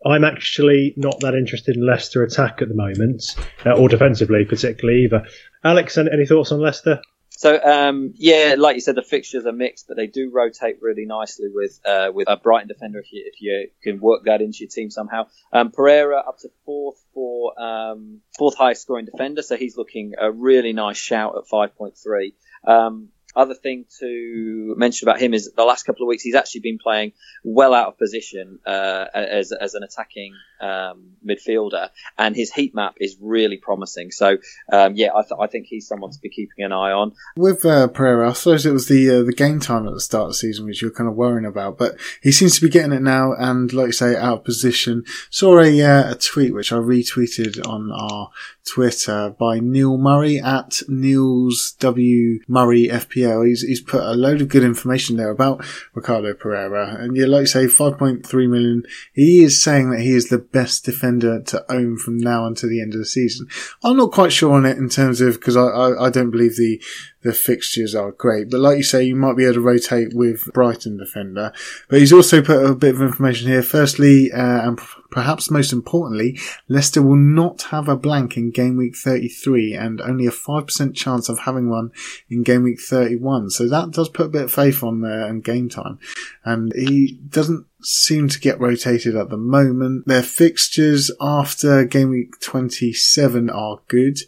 Speaker 1: I'm actually not that interested in Leicester attack at the moment, uh, or defensively particularly either. Alex, any thoughts on Leicester?
Speaker 3: So um, yeah, like you said, the fixtures are mixed, but they do rotate really nicely with uh, with a Brighton defender if you if you can work that into your team somehow. Um, Pereira up to fourth for um, fourth highest scoring defender, so he's looking a really nice shout at 5.3. Um, other thing to mention about him is the last couple of weeks he's actually been playing well out of position uh, as, as an attacking um, midfielder, and his heat map is really promising. So um, yeah, I, th- I, think he's someone to be keeping an eye on.
Speaker 2: With uh, Pereira, I suppose it was the uh, the game time at the start of the season which you're kind of worrying about, but he seems to be getting it now, and like you say, out of position. Saw a, uh, a tweet which I retweeted on our Twitter by Neil Murray at Niels W Murray FPL. He's he's put a load of good information there about Ricardo Pereira, and yeah, like you say, 5.3 million. He is saying that he is the best defender to own from now until the end of the season. I'm not quite sure on it in terms of because I, I, I don't believe the the fixtures are great. But like you say, you might be able to rotate with Brighton defender. But he's also put a bit of information here. Firstly, uh, and perhaps most importantly, Leicester will not have a blank in game week 33 and only a 5% chance of having one in game week 31. So that does put a bit of faith on there and game time. And he doesn't seem to get rotated at the moment. Their fixtures after game week 27 are good.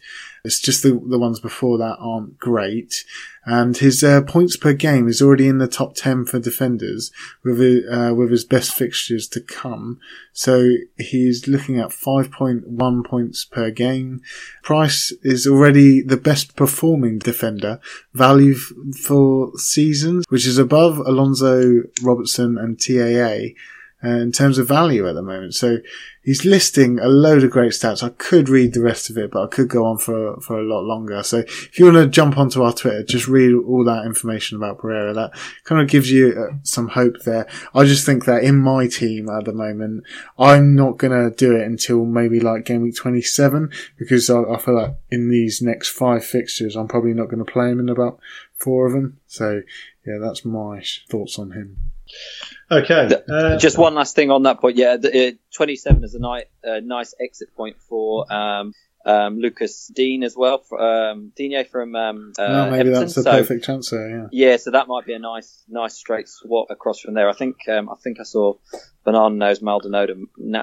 Speaker 2: It's just the, the ones before that aren't great. And his uh, points per game is already in the top 10 for defenders with, uh, with his best fixtures to come. So he's looking at 5.1 points per game. Price is already the best performing defender. Value for seasons, which is above Alonso, Robertson and TAA in terms of value at the moment. So he's listing a load of great stats. I could read the rest of it, but I could go on for for a lot longer. So if you want to jump onto our Twitter, just read all that information about Pereira. That kind of gives you uh, some hope there. I just think that in my team at the moment, I'm not gonna do it until maybe like game week 27 because I, I feel like in these next five fixtures, I'm probably not going to play him in about four of them. So yeah, that's my thoughts on him.
Speaker 1: Okay.
Speaker 3: Uh, Just one last thing on that point. Yeah, the, uh, 27 is a nice, uh, nice exit point for um, um, Lucas Dean as well, um, Digne from um, uh,
Speaker 2: no, maybe
Speaker 3: Everton.
Speaker 2: that's a
Speaker 3: so,
Speaker 2: perfect transfer. Yeah.
Speaker 3: Yeah, so that might be a nice, nice straight swap across from there. I think, um, I think I saw Banana Nose Maldonado,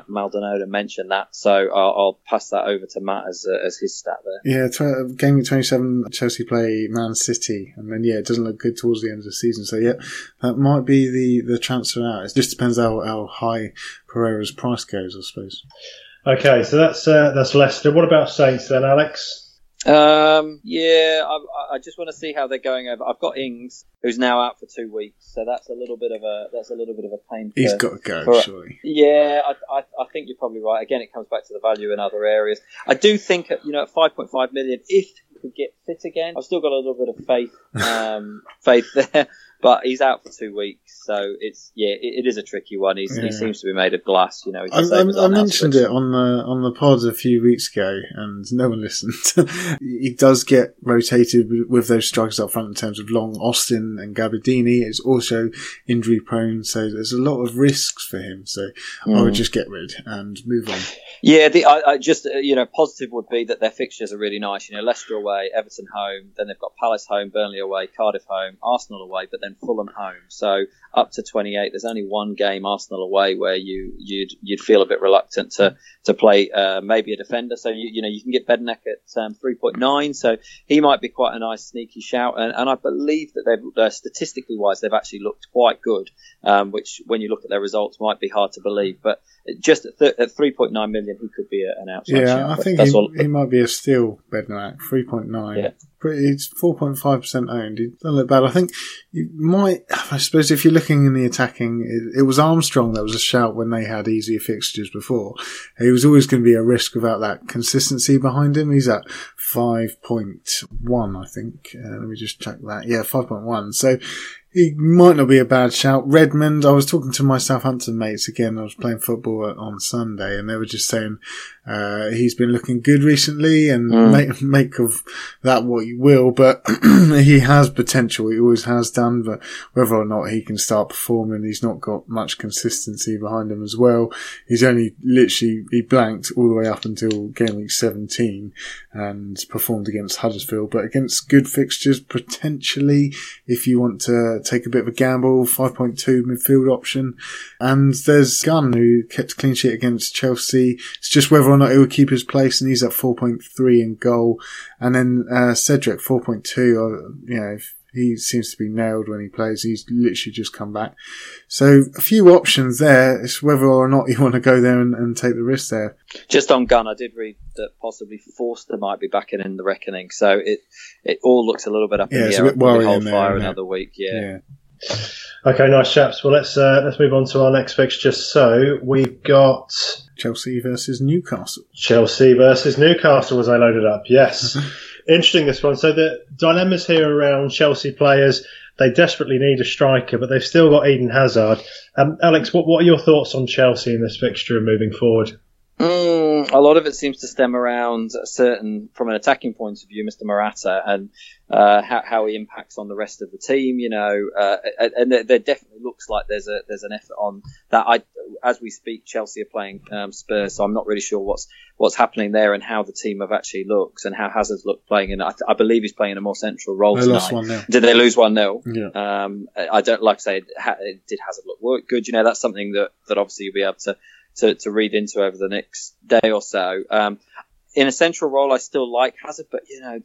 Speaker 3: Maldonado mention that, so I'll, I'll, pass that over to Matt as uh, as his stat there.
Speaker 2: Yeah, tw- game week 27, Chelsea play Man City, and then yeah, it doesn't look good towards the end of the season. So yeah, that might be the the transfer out. It just depends how how high Pereira's price goes, I suppose.
Speaker 1: Okay, so that's uh, that's Leicester. What about Saints then, Alex?
Speaker 3: Um, yeah, I, I, just want to see how they're going over. I've got Ings, who's now out for two weeks, so that's a little bit of a that's a little bit of a pain.
Speaker 2: He's got to go, for, surely.
Speaker 3: Yeah, I, I, I, think you're probably right. Again, it comes back to the value in other areas. I do think, you know, at 5.5 million, if he could get fit again, I've still got a little bit of faith, um, faith there. But he's out for two weeks, so it's yeah, it, it is a tricky one. He's,
Speaker 2: Yeah.
Speaker 3: He seems to be made of glass, you know.
Speaker 2: I, I, I mentioned it on the on the pod a few weeks ago, and no one listened. he does get rotated with- with those strikers up front in terms of Long, Austin, and Gabbiadini. Is also injury prone, so there's a lot of risks for him. So I would
Speaker 3: Mm.
Speaker 2: just get rid and move on.
Speaker 3: Yeah, the, I, I just uh, you know positive would be that their fixtures are really nice. You know, Leicester away, Everton home, then they've got Palace home, Burnley away, Cardiff home, Arsenal away, but then Fulham home. So up to 28, there's only one game Arsenal away where you you'd you'd feel a bit reluctant to to play uh, maybe a defender. So you you know you can get Bednarek at um, 3.9, so he might be quite a nice sneaky shout. And, and I believe that they've uh, statistically wise they've actually looked quite good, um, which when you look at their results might be hard to believe, but just at, th- at 3.9 million, he could be a, an outside shout.
Speaker 2: Yeah, I think
Speaker 3: that's
Speaker 2: he,
Speaker 3: all.
Speaker 2: he might be a steal, Bednarek, 3.9.
Speaker 3: Yeah.
Speaker 2: Pretty, it's 4.5% owned. It doesn't look bad. I think you might, I suppose if you're looking in the attacking, it, it was Armstrong that was a shout when they had easier fixtures before. He was always going to be a risk without that consistency behind him. He's at 5.1, I think. Uh, let me just check that. Yeah, 5.1. So he might not be a bad shout. Redmond, I was talking to my Southampton mates again. I was playing football on Sunday and they were just saying, uh, he's been looking good recently and
Speaker 3: Mm.
Speaker 2: make, make of that what you will, but he has potential. He always has done, but whether or not he can start performing, he's not got much consistency behind him as well. He's only literally, he blanked all the way up until game week 17 and performed against Huddersfield, but against good fixtures, potentially, if you want to take a bit of a gamble, 5.2 midfield option. And there's Gunn who kept a clean sheet against Chelsea. It's just whether or not he will keep his place, and he's at 4.3 in goal. And then uh, Cedric 4.2. Uh, you know, if he seems to be nailed when he plays. He's literally just come back. So a few options there. It's whether or not you want to go there and, and take the risk there.
Speaker 3: Just on Gunn, I did read that possibly Forster might be back in in the reckoning. So it it all looks a little bit up
Speaker 2: Yeah,
Speaker 3: in the
Speaker 2: it's
Speaker 3: air.
Speaker 2: a bit worrying
Speaker 3: hold
Speaker 2: there,
Speaker 3: fire
Speaker 2: isn't it?
Speaker 3: another week. Yeah.
Speaker 1: Okay, nice chaps. Well, let's uh, let's move on to our next fixture. So we've got
Speaker 2: Chelsea versus Newcastle.
Speaker 1: Chelsea versus Newcastle as I loaded up. Yes. Interesting this one. So the dilemmas here around Chelsea players, they desperately need a striker, but they've still got Eden Hazard. Um, Alex, what, what are your thoughts on Chelsea in this fixture and moving forward?
Speaker 3: Mm, a lot of it seems to stem around a certain, from an attacking point of view, Mr. Morata and uh, how, how he impacts on the rest of the team. You know, uh, and there, there definitely looks like there's a there's an effort on that. I, as we speak, Chelsea are playing um, Spurs, so I'm not really sure what's what's happening there and how the team have actually looked and how Hazard's looked playing. And I, I believe he's playing a more central role
Speaker 2: They
Speaker 3: tonight.
Speaker 2: lost one now.
Speaker 3: Did they lose one 0
Speaker 2: Yeah.
Speaker 3: um, I don't like I say, ha- did Hazard look work good? You know, that's something that, that obviously you'll be able to, to, to read into over the next day or so. Um, in a central role, I still like Hazard, but you know,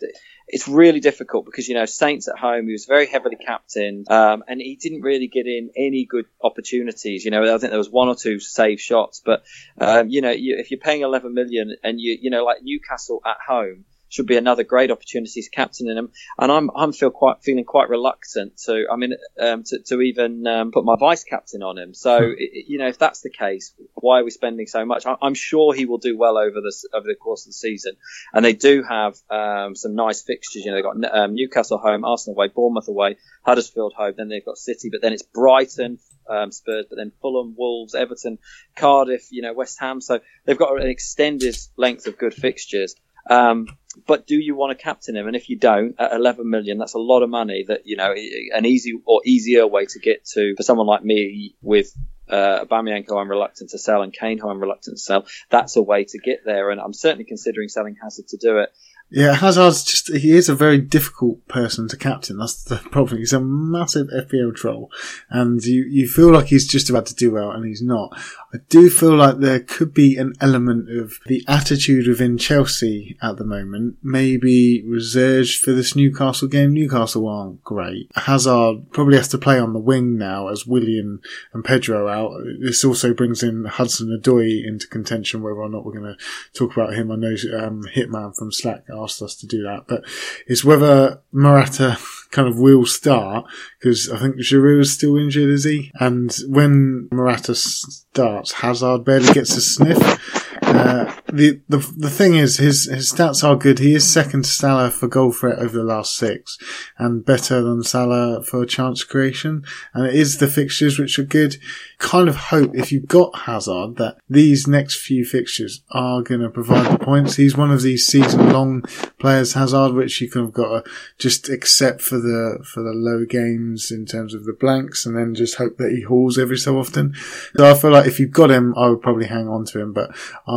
Speaker 3: it's really difficult because you know Saints at home, he was very heavily captained, um, and he didn't really get in any good opportunities. You know, I think there was one or two save shots, but um, you know, you, if you're paying 11 million and you, you know, like Newcastle at home should be another great opportunity to captain in him and I'm I'm feel quite feeling quite reluctant to I mean um, to, to even um, put my vice captain on him. So i- you know if that's the case, why are we spending so much? I, I'm sure he will do well over the over the course of the season, and they do have um, some nice fixtures. You know they've got um, Newcastle home, Arsenal away, Bournemouth away, Huddersfield home, then they've got City, but then it's Brighton. Um, Spurs, but then Fulham, Wolves, Everton, Cardiff, you know, West Ham. So they've got an extended length of good fixtures. Um, but do you want to captain him? And if you don't, at 11 million, that's a lot of money. That you know, an easy or easier way to get to for someone like me with uh, I'm reluctant to sell, and Kane, who I'm reluctant to sell. That's a way to get there, and I'm certainly considering selling Hazard to do it.
Speaker 2: Yeah, Hazard's just, he is a very difficult person to captain. That's the problem. He's a massive FPL troll and you, you feel like he's just about to do well and he's not. I do feel like there could be an element of the attitude within Chelsea at the moment, maybe reserved for this Newcastle game. Newcastle aren't great. Hazard probably has to play on the wing now as Willian and Pedro out. This also brings in Hudson Odoi into contention, whether or not we're going to talk about him. I know um, Hitman from Slack asked us to do that, but it's whether Morata kind of will start because I think Giroud is still injured, is he? And when Morata starts, Hazard barely gets a sniff. Uh, the the the thing is, his his stats are good. He is second to Salah for goal threat over the last six, and better than Salah for chance creation. And it is the fixtures which are good. Kind of hope if you've got Hazard that these next few fixtures are going to provide the points. He's one of these season long players, Hazard, which you kind of got to just accept for the for the low games in terms of the blanks, and then just hope that he hauls every so often. So I feel like if you've got him, I would probably hang on to him, but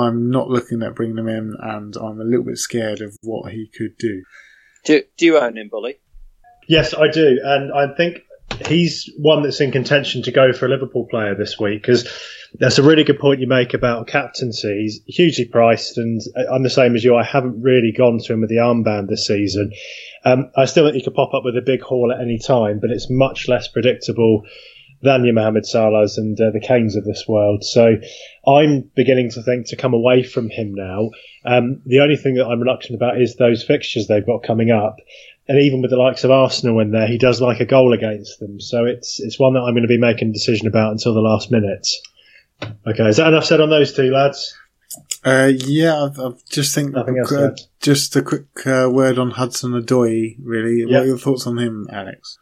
Speaker 2: I'm not looking at bringing him in, and I'm a little bit scared of what he could do.
Speaker 3: Do, do you own him, Bully?
Speaker 1: Yes, I do, and I think he's one that's in contention to go for a Liverpool player this week because that's a really good point you make about captaincy. He's hugely priced, and I'm the same as you. I haven't really gone to him with the armband this season. Um, I still think he could pop up with a big haul at any time, but it's much less predictable than your Mohamed Salahs and uh, the Kanes of this world. So I'm beginning to think to come away from him now. Um, the only thing that I'm reluctant about is those fixtures they've got coming up. And even with the likes of Arsenal in there, he does like a goal against them. So it's it's one that I'm going to be making a decision about until the last minute. Okay, is that enough said on those two lads?
Speaker 2: Uh, yeah, I've, I've just think
Speaker 1: Nothing else
Speaker 2: uh, just a quick uh, word on Hudson Odoi. Really,
Speaker 1: Yeah.
Speaker 2: what are your thoughts on him, Alex?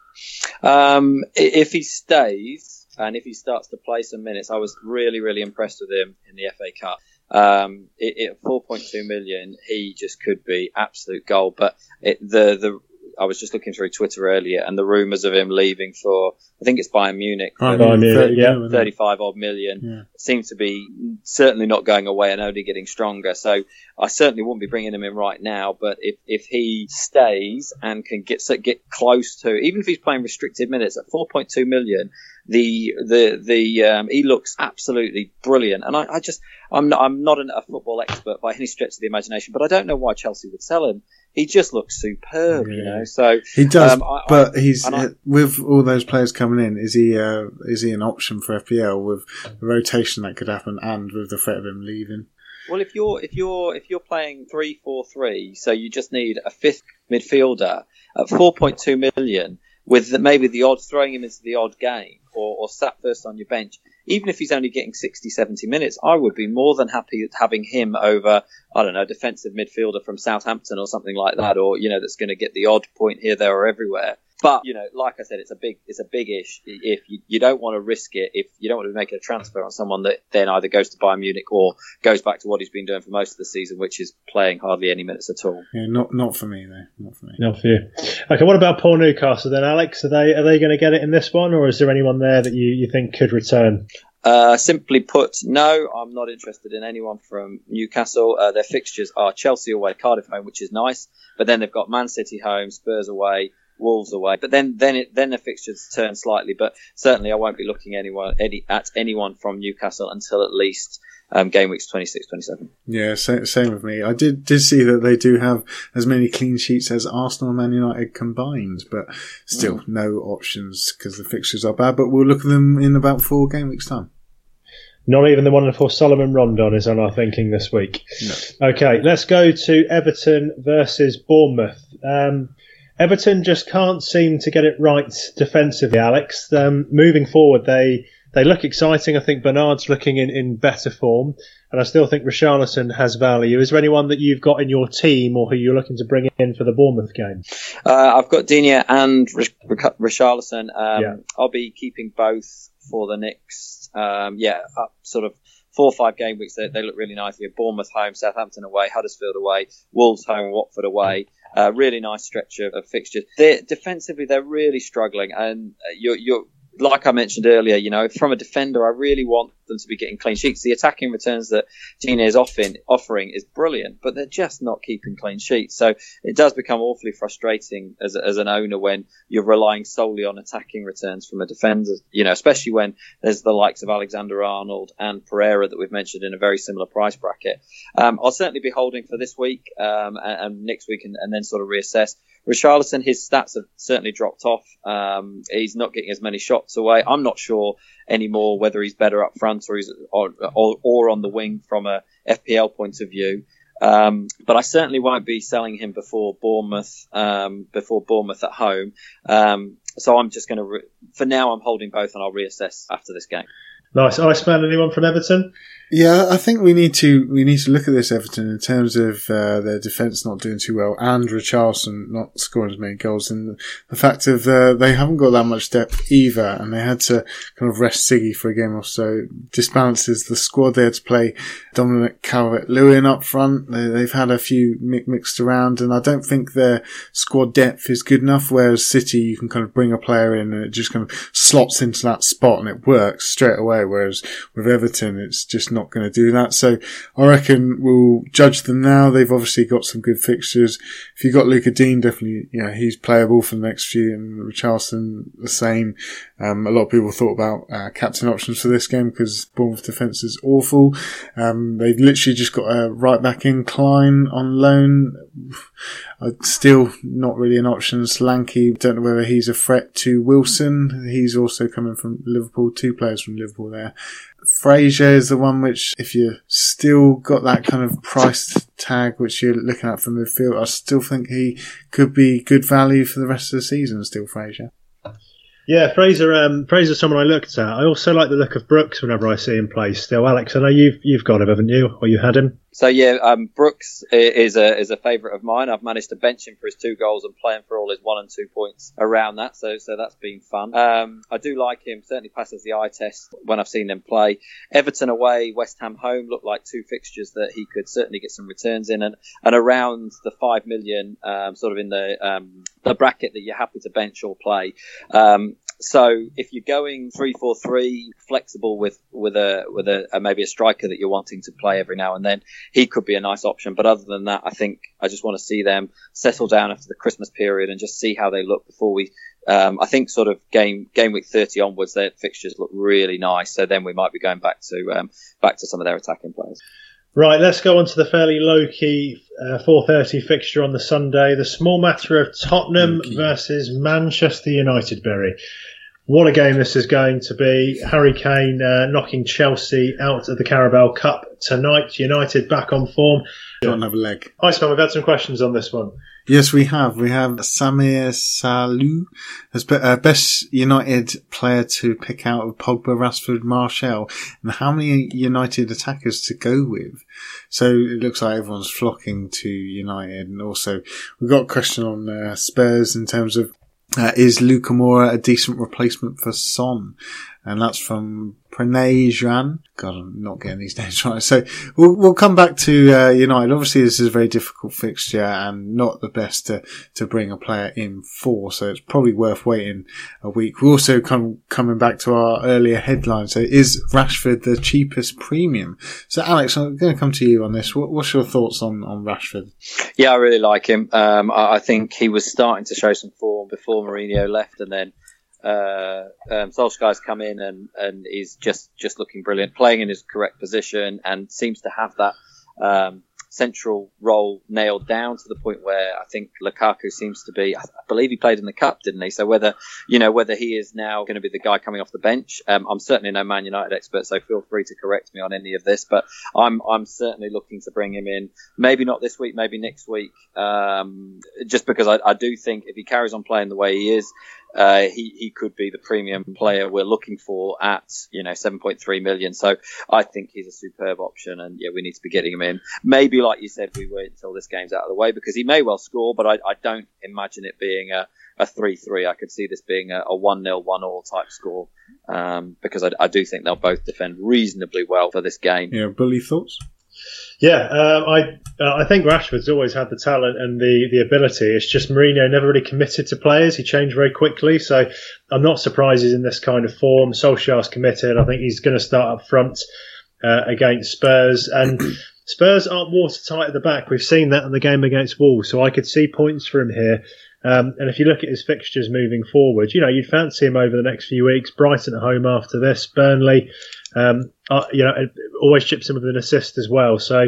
Speaker 3: Um, if he stays and if he starts to play some minutes, I was really, really impressed with him in the FA Cup. Um, it, it, 4.2 million, he just could be absolute gold. But it, the the I was just looking through Twitter earlier, and the rumours of him leaving for I think it's Bayern Munich. for
Speaker 1: Bayern Munich,
Speaker 2: 30
Speaker 1: yeah.
Speaker 3: 35 odd million
Speaker 2: Yeah.
Speaker 3: seems to be certainly not going away and only getting stronger. So I certainly wouldn't be bringing him in right now. But if, if he stays and can get get close to, even if he's playing restricted minutes at 4.2 million, the the the um, he looks absolutely brilliant. And I, I just I'm not I'm not an, a football expert by any stretch of the imagination, but I don't know why Chelsea would sell him. He just looks superb, you know. So
Speaker 2: He does,
Speaker 3: Um, I- I-
Speaker 2: but he's
Speaker 3: I-
Speaker 2: with all those players coming in. Is he uh, is he an option for FPL with the rotation that could happen and with the threat of him leaving?
Speaker 3: Well, if you're if you're if you're playing three four three, so you just need a fifth midfielder at four point two million, with the, maybe the odd throwing him into the odd game or, or sat first on your bench. Even if he's only getting 60, 70 minutes, I would be more than happy having him over, I don't know, defensive midfielder from Southampton or something like that, or you know, that's going to get the odd point here, there, or everywhere. But you know, like I said, it's a big, it's a big ish. If you, you don't want to risk it, if you don't want to make a transfer on someone that then either goes to Bayern Munich or goes back to what he's been doing for most of the season, which is playing hardly any minutes at all.
Speaker 2: Yeah, not not for me though. Not for me.
Speaker 1: Not for you. Okay, what about Paul Newcastle then, Alex? Are they are they going to get it in this one, or is there anyone there that you, you think could return?
Speaker 3: Uh, simply put, no, I'm not interested in anyone from Newcastle. Uh, their fixtures are Chelsea away, Cardiff home, which is nice, but then they've got Man City home, Spurs away, Wolves away. But then, then, it, then the fixtures turn slightly. But certainly, I won't be looking anyone any, at anyone from Newcastle until at least um, game weeks 26, 27.
Speaker 2: Yeah, same, same with me. I did did see that they do have as many clean sheets as Arsenal and Man United combined, but still no options because the fixtures are bad. But we'll look at them in about four game weeks time.
Speaker 1: Not even the one for Salomon Rondon is on our thinking this week. Okay, let's go to Everton versus Bournemouth. Um, Everton just can't seem to get it right defensively, Alex. Um, moving forward, they they look exciting. I think Bernard's looking in, in better form, and I still think Richarlison has value. Is there anyone that you've got in your team or who you're looking to bring in for the Bournemouth game?
Speaker 3: Uh, I've got Digne and Rich- Rich- Richarlison. Um,
Speaker 1: Yeah.
Speaker 3: I'll be keeping both for the next, um, yeah, up sort of four or five game weeks. They, they look really nice. We have Bournemouth home, Southampton away, Huddersfield away, Wolves home, Watford away. Really nice stretch of, of fixtures. They're, defensively, they're really struggling, and uh, you're, you're like I mentioned earlier, you know, from a defender, I really want them to be getting clean sheets. The attacking returns that Digne is offering, offering is brilliant, but they're just not keeping clean sheets. So it does become awfully frustrating as, as an owner when you're relying solely on attacking returns from a defender, you know, especially when there's the likes of Alexander Arnold and Pereira that we've mentioned in a very similar price bracket. Um, I'll certainly be holding for this week um, and, and next week and, and then sort of reassess. Richarlison, his stats have certainly dropped off. Um, he's not getting as many shots away. I'm not sure anymore whether he's better up front or he's or, or, or on the wing from a FPL point of view. Um, but I certainly won't be selling him before Bournemouth, um, before Bournemouth at home. Um, so I'm just going to, re- for now, I'm holding both and I'll reassess after this game.
Speaker 1: Nice. Iceman, anyone from Everton?
Speaker 2: Yeah, I think we need to we need to look at this Everton in terms of uh, their defence not doing too well and Richarlison not scoring as many goals, and the fact of uh, they haven't got that much depth either, and they had to kind of rest Siggy for a game or so. Disbalances the squad. They had to play Dominic Calvert-Lewin up front. They, have had a few mixed around, and I don't think their squad depth is good enough. Whereas City, you can kind of bring a player in and it just kind of slots into that spot and it works straight away. Whereas with Everton, it's just not going to do that. So I reckon we'll judge them now. They've obviously got some good fixtures. If you've got Luca Dean, definitely, you know, he's playable for the next few and Richarlison the same. Um, a lot of people thought about uh, captain options for this game because Bournemouth defence is awful. Um, they've literally just got a right back in Clyne on loan. Uh, still not really an option. Solanke, don't know whether he's a threat to Wilson. He's also coming from Liverpool, two players from Liverpool there. Fraser is the one which, if you still got that kind of price tag which you're looking at for midfield, I still think he could be good value for the rest of the season. Still, Fraser.
Speaker 1: Yeah, Fraser. Um, Fraser's someone I looked at. I also like the look of Brooks whenever I see him play. Still, Alex, I know you've you've got him, haven't you? Or you had him?
Speaker 3: So yeah, um, Brooks is a is a favourite of mine. I've managed to bench him for his two goals and play him for all his one and two points around that. So so that's been fun. Um, I do like him. Certainly passes the eye test when I've seen them play. Everton away, West Ham home look like two fixtures that he could certainly get some returns in, and and around the five million, um, sort of in the um, the bracket that you're happy to bench or play. Um, so if you're going three four three, flexible with with a with a, a maybe a striker that you're wanting to play every now and then he could be a nice option. But other than that, I think I just want to see them settle down after the Christmas period and just see how they look before we. Um, I think sort of game game week 30 onwards, their fixtures look really nice. So then we might be going back to um, back to some of their attacking players.
Speaker 1: Right, let's go on to the fairly low key uh, 4:30 fixture on the Sunday. The small matter of Tottenham versus Manchester United. Berry. What a game this is going to be. Harry Kane uh, knocking Chelsea out of the Carabao Cup tonight. United back on form.
Speaker 2: Don't have a leg.
Speaker 1: Iceman, we've had some questions on this one.
Speaker 2: Yes, we have. We have Samir Salou as uh, best United player to pick out of Pogba, Rashford, Martial, and how many United attackers to go with. So it looks like everyone's flocking to United, and also we've got a question on uh, Spurs in terms of uh, is Lucas Moura a decent replacement for Son? And that's from Pranay Jan. God, I'm not getting these names right. So we'll, we'll come back to uh, United. Obviously, this is a very difficult fixture and not the best to, to bring a player in for. So it's probably worth waiting a week. We're also come, coming back to our earlier headline. So is Rashford the cheapest premium? So Alex, I'm going to come to you on this. What, what's your thoughts on, on Rashford?
Speaker 3: Yeah, I really like him. Um, I, I think he was starting to show some form before Mourinho left and then uh, um, Solskjaer's come in and, and is just, just looking brilliant, playing in his correct position and seems to have that um, central role nailed down to the point where I think Lukaku seems to be. I believe he played in the cup, didn't he? So whether you know whether he is now going to be the guy coming off the bench, um, I'm certainly no Man United expert, so feel free to correct me on any of this. But I'm I'm certainly looking to bring him in. Maybe not this week, maybe next week. Um, just because I, I do think if he carries on playing the way he is, uh, he he could be the premium player we're looking for at you know 7.3 million. So I think he's a superb option, and yeah, we need to be getting him in. Maybe like you said, we wait until this game's out of the way because he may well score, but I, I don't imagine it being a a three three. I could see this being a, a one 0 one all type score um, because I, I do think they'll both defend reasonably well for this game.
Speaker 2: Yeah, Bully thoughts.
Speaker 1: Yeah, um, I uh, I think Rashford's always had the talent and the, the ability. It's just Mourinho never really committed to players. He changed very quickly, so I'm not surprised he's in this kind of form. Solskjaer's committed. I think he's going to start up front uh, against Spurs, and Spurs aren't watertight at the back. We've seen that in the game against Wolves, so I could see points for him here. Um, and if you look at his fixtures moving forward, you know you'd fancy him over the next few weeks. Brighton at home after this, Burnley. Um, uh, you know, always chips in with an assist as well. So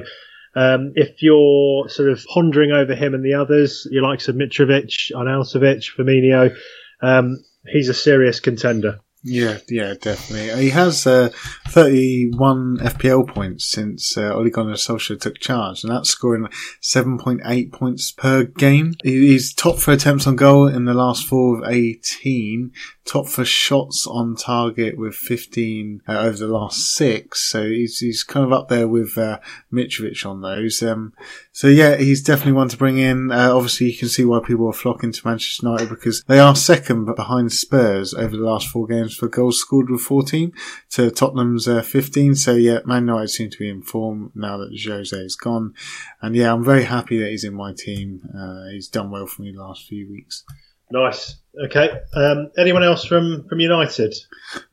Speaker 1: um, if you're sort of pondering over him and the others, you like Mitrovic, Arnautovic, Firmino, um, he's a serious contender.
Speaker 2: Yeah, yeah, definitely. He has uh, 31 FPL points since uh, Ole Gunnar Solskjaer took charge, and that's scoring 7.8 points per game. He's top for attempts on goal in the last four of 18, top for shots on target with 15 uh, over the last six, so he's, he's kind of up there with uh, Mitrovic on those. Um, so yeah, he's definitely one to bring in. Uh, obviously, you can see why people are flocking to Manchester United because they are second behind Spurs over the last four games for goals scored with 14 to Tottenham's uh, 15. So yeah, Man United seem to be in form now that Jose is gone. And yeah, I'm very happy that he's in my team. Uh, he's done well for me the last few weeks.
Speaker 1: Nice. Okay. Um, anyone else from, from United?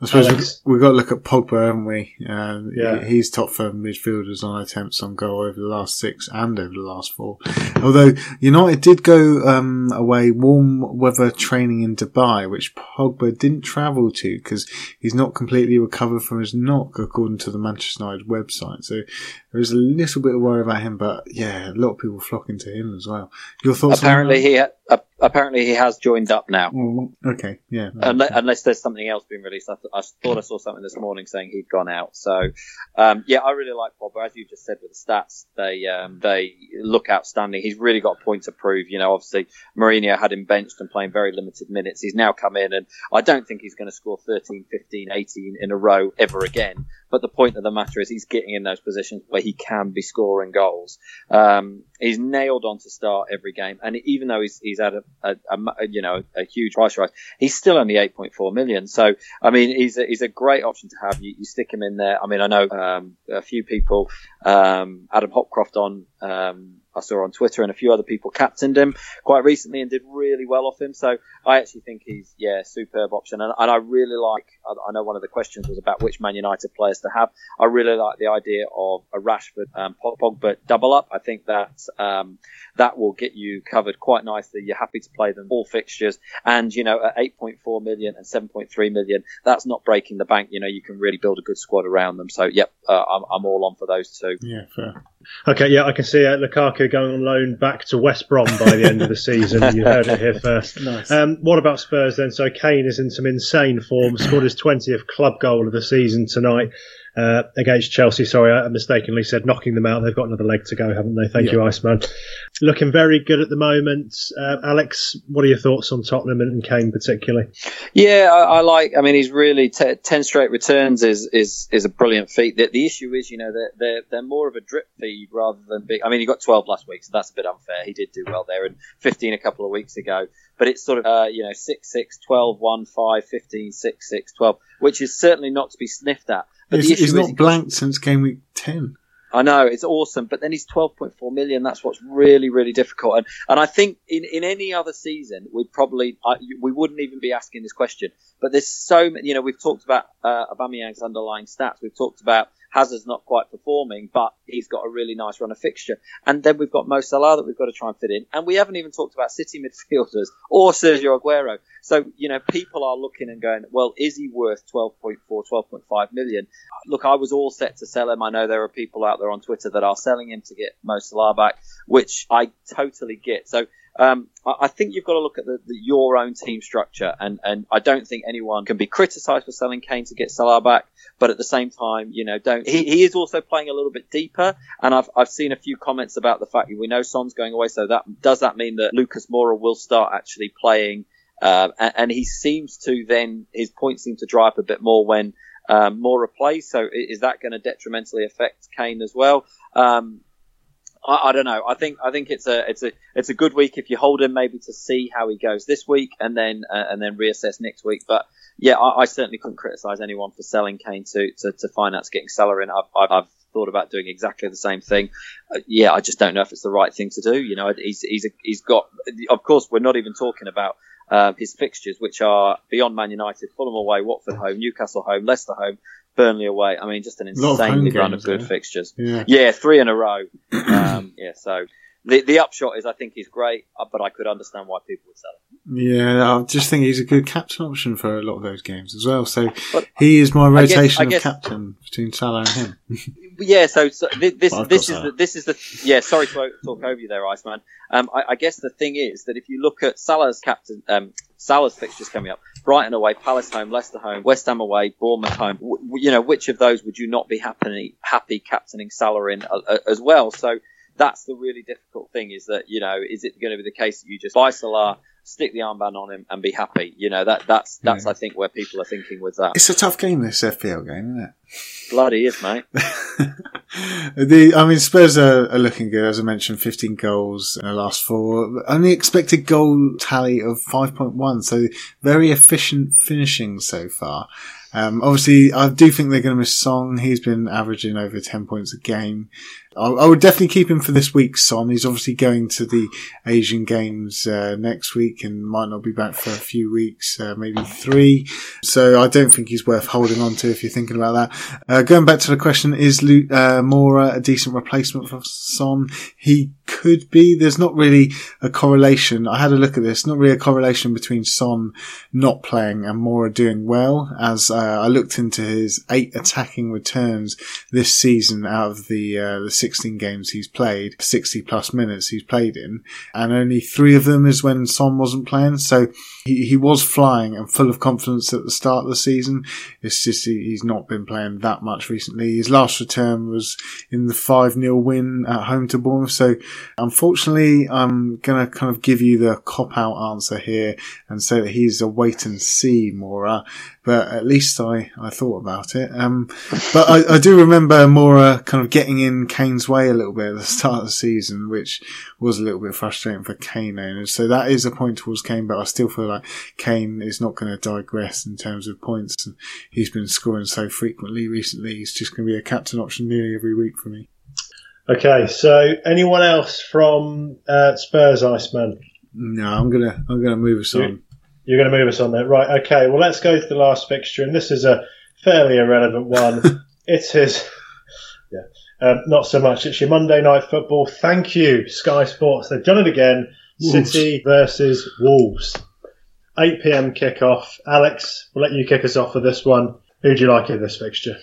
Speaker 2: I suppose we, we've got to look at Pogba, haven't we? Uh, yeah. He's top for midfielders on attempts on goal over the last six and over the last four. Although United did go um, away warm weather training in Dubai, which Pogba didn't travel to because he's not completely recovered from his knock, according to the Manchester United website. So there is a little bit of worry about him, but yeah, a lot of people flocking to him as well. Your thoughts?
Speaker 3: Apparently, he ha- apparently he has joined up now.
Speaker 2: Mm, okay, yeah.
Speaker 3: Unless, unless, there's something else being released, I, th- I, thought I saw something this morning saying he'd gone out. So, um, yeah, I really like Pogba. As you just said with the stats, they um, they look outstanding. He's really got a point to prove. You know, obviously Mourinho had him benched and playing very limited minutes. He's now come in, and I don't think he's going to score 13, 15, 18 in a row ever again. But the point of the matter is he's getting in those positions where he can be scoring goals. Um, he's nailed on to start every game, and even though he's he's had a, a, a you know a huge price rise, he's still only 8.4 million. So I mean, he's a, he's a great option to have. You, you stick him in there. I mean, I know um, a few people, um, Adam Hopcroft on um, I saw on Twitter and a few other people captained him quite recently and did really well off him. So I actually think he's yeah superb option and, and I really like. I, know one of the questions was about which Man United players to have. I really like the idea of a Rashford um, Pogba double up. I think that um, that will get you covered quite nicely. You're happy to play them all fixtures and you know at 8.4 million and 7.3 million, that's not breaking the bank. You know you can really build a good squad around them. So yep, uh, I'm, I'm all on for those two.
Speaker 2: Yeah, fair.
Speaker 1: Okay, yeah, I can see uh, Lukaku going on loan back to West Brom by the end of the season. You heard it here first.
Speaker 2: Nice.
Speaker 1: Um, what about Spurs then? So Kane is in some insane form. Scored his twentieth club goal of the season tonight uh, against Chelsea. Sorry, I mistakenly said knocking them out. They've got another leg to go, haven't they? Thank yeah. you, Iceman. Looking very good at the moment. Uh, Alex, what are your thoughts on Tottenham and Kane particularly?
Speaker 3: Yeah, I, I like. I mean, he's really t- ten straight returns is is is a brilliant feat. The, the issue is, you know, they're, they're they're more of a drip feed rather than big. I mean, he got 12 last week, so that's a bit unfair. He did do well there, and 15 a couple of weeks ago. But it's sort of, uh, you know, 6 6, 12 1, 5, 15, 6 6, 12, which is certainly not to be sniffed at.
Speaker 2: But he's, he's not blanked since game week 10.
Speaker 3: I know it's awesome, but then he's 12.4 million. That's what's really, really difficult. And and I think in, in any other season, we'd probably I, we wouldn't even be asking this question. But there's so many. You know, we've talked about uh, Aubameyang's underlying stats. We've talked about Hazard's not quite performing, but he's got a really nice run of fixture. And then we've got Mo Salah that we've got to try and fit in. And we haven't even talked about City midfielders or Sergio Aguero. So, you know, people are looking and going, well, is he worth 12.4, 12.5 million? Look, I was all set to sell him. I know there are people out there on Twitter that are selling him to get Mo Salah back, which I totally get. So um, I think you've got to look at the, the, your own team structure, and, and I don't think anyone can be criticised for selling Kane to get Salah back. But at the same time, you know, don't he, he is also playing a little bit deeper, and I've I've seen a few comments about the fact that we know Son's going away, so that does that mean that Lucas Moura will start actually playing, uh, and, and, he seems to then his points seem to dry up a bit more when um, Moura plays. So is that going to detrimentally affect Kane as well? Um, I, I, don't know. I think I think it's a it's a it's a good week if you hold him maybe to see how he goes this week and then uh, and then reassess next week. But yeah, I, I certainly couldn't criticise anyone for selling Kane to to, to finance getting Salah in. I've, I've, I've thought about doing exactly the same thing. Uh, yeah, I just don't know if it's the right thing to do. You know, he's he's a, he's got. Of course, we're not even talking about uh, his fixtures, which are beyond Man United, Fulham away, Watford home, Newcastle home, Leicester home, Burnley away. I mean, just an insanely run of good yeah. fixtures.
Speaker 2: Yeah.
Speaker 3: yeah. three in a row. um, yeah, so the the upshot is I think he's great, uh, but I could understand why people would sell him.
Speaker 2: Yeah, I just think he's a good captain option for a lot of those games as well. So but he is my rotation I guess, I guess, of captain between Salah and him.
Speaker 3: yeah, so, so this well, this is the, this is the yeah. Sorry to talk over you there, Iceman. Um, I, I, guess the thing is that if you look at Salah's captain, um, Salah's fixtures coming up. Brighton away, Palace home, Leicester home, West Ham away, Bournemouth home. W- you know, which of those would you not be happy happy captaining Salah in uh, uh, as well? So that's the really difficult thing is that you know is it going to be the case that you just buy Salah stick the armband on him and be happy you know that that's that's
Speaker 2: Yeah.
Speaker 3: I think where people are thinking with that
Speaker 2: It's a tough game, this FPL game, isn't it?
Speaker 3: bloody is mate
Speaker 2: the, I mean, Spurs are, are looking good. As I mentioned, 15 goals in the last four. Only expected goal tally of 5.1. So very efficient finishing so far. Um, obviously, I do think they're going to miss Son. He's been averaging over 10 points a game. I, would definitely keep him for this week's Son. He's obviously going to the Asian Games uh, next week and might not be back for a few weeks, uh, maybe three. So I don't think he's worth holding on to if you're thinking about that. Uh, going back to the question, is Lu- uh, Moura a decent replacement for Son? He could be. There's not really a correlation. I had a look at this. Not really a correlation between Son not playing and Moura doing well. As uh, I looked into his eight attacking returns this season out of the uh, the 16 games he's played, 60 plus minutes he's played in, and only three of them is when Son wasn't playing. So he, he was flying and full of confidence at the start of the season. It's just he, he's not been playing that much recently. His last return was in the 5 0 win at home to Bournemouth. So unfortunately, I'm going to kind of give you the cop out answer here and say that he's a wait and see Moura. But at least I, I thought about it. Um, but I, I do remember Moura kind of getting in Kane's way a little bit at the start of the season, which was a little bit frustrating for Kane owners. So that is a point towards Kane, but I still feel like Kane is not going to digress in terms of points. And he's been scoring so frequently recently. He's just going to be a captain option nearly every week for me.
Speaker 1: Okay, so anyone else from uh, Spurs, Iceman?
Speaker 2: No, I'm gonna I'm gonna move us on.
Speaker 1: You're going to move us on there, right? Okay. Well, let's go to the last fixture, and this is a fairly irrelevant one. it's yeah, um, not so much. It's your Monday night football. Thank you, Sky Sports. They've done it again.
Speaker 2: Wolves.
Speaker 1: City versus Wolves. 8 p.m. kickoff. Alex, we'll let you kick us off for this one. Who do you like in this fixture?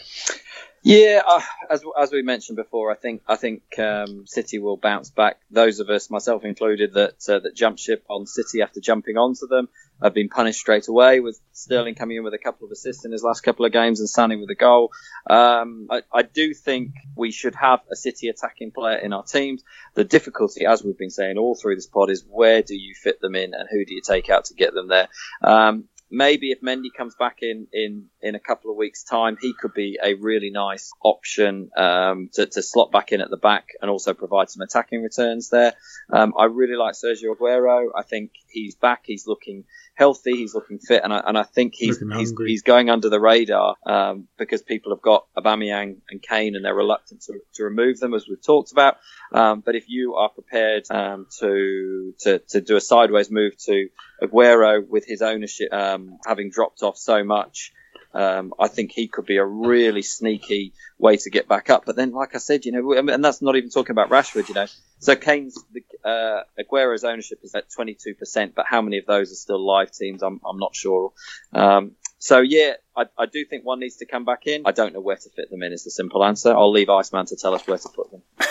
Speaker 3: Yeah, uh, as as we mentioned before, I think I think um, City will bounce back. Those of us, myself included, that uh, that jumped ship on City after jumping onto them have been punished straight away. With Sterling coming in with a couple of assists in his last couple of games and Sané with a goal. Um, I, I do think we should have a City attacking player in our teams. The difficulty, as we've been saying all through this pod, is where do you fit them in and who do you take out to get them there. Um, maybe if Mendy comes back in in in a couple of weeks' time, he could be a really nice option um, to, to slot back in at the back and also provide some attacking returns there. Um, I really like Sergio Aguero. I think he's back. He's looking healthy. He's looking fit, and I, and I think he's he's, he's going under the radar um, because people have got Aubameyang and Kane, and they're reluctant to, to remove them, as we've talked about. Um, but if you are prepared um, to, to to do a sideways move to Aguero with his ownership um, having dropped off so much, um, I think he could be a really sneaky way to get back up. But then, like I said, you know, and that's not even talking about Rashford, you know. So Kane's, uh, Aguero's ownership is at 22%, but how many of those are still live teams? I'm, I'm not sure. Um, so yeah, I, I do think one needs to come back in. I don't know where to fit them in. Is the simple answer. I'll leave Iceman to tell us where to put them.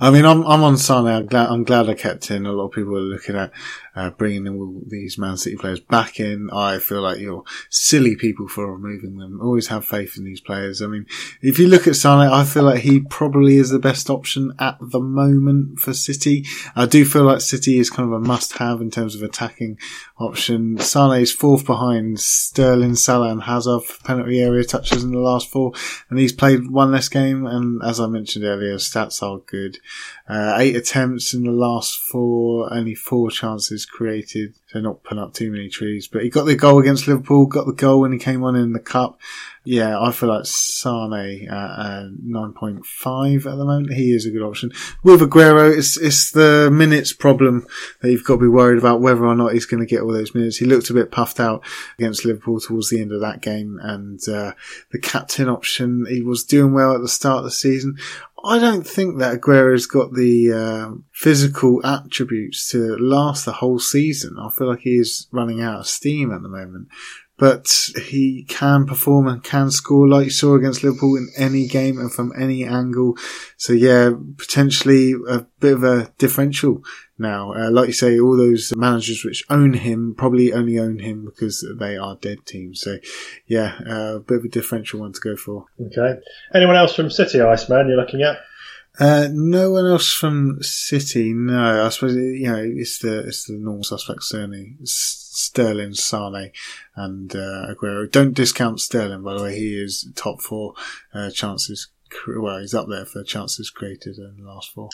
Speaker 2: I mean, I'm I'm on Sane. I'm glad I'm glad I kept in. A lot of people are looking at uh, bringing all these Man City players back in. I feel like you're silly people for removing them. Always have faith in these players. I mean, if you look at Sane, I feel like he probably is the best option at the moment for City. I do feel like City is kind of a must-have in terms of attacking option. Sane is fourth behind Sterling, Salah, and Hazard for penalty area touches in the last four, and he's played one less game. And as I mentioned earlier, stats are good. Uh, eight attempts in the last four, only four chances created, so not putting up too many trees. But he got the goal against Liverpool, got the goal when he came on in the cup. Yeah, I feel like Sane at uh, 9.5 at the moment. He is a good option. With Aguero, it's, it's the minutes problem that you've got to be worried about whether or not he's going to get all those minutes. He looked a bit puffed out against Liverpool towards the end of that game and, uh, the captain option, he was doing well at the start of the season. I don't think that Aguero's got the um, physical attributes to last the whole season. I feel like he is running out of steam at the moment. but he can perform and can score like you saw against Liverpool in any game and from any angle. So yeah, potentially a bit of a differential now. Uh, like you say, all those managers which own him probably only own him because they are dead teams. So yeah, uh, a bit of a differential one to go for.
Speaker 1: Okay. Anyone else from City, Iceman, you're looking at?
Speaker 2: Uh, no one else from City. No, I suppose you know it's the it's the normal suspects certainly. Sterling, Sane, and uh, Aguero. Don't discount Sterling, by the way. He is top four uh, chances well, he's up there for chances created in the last four.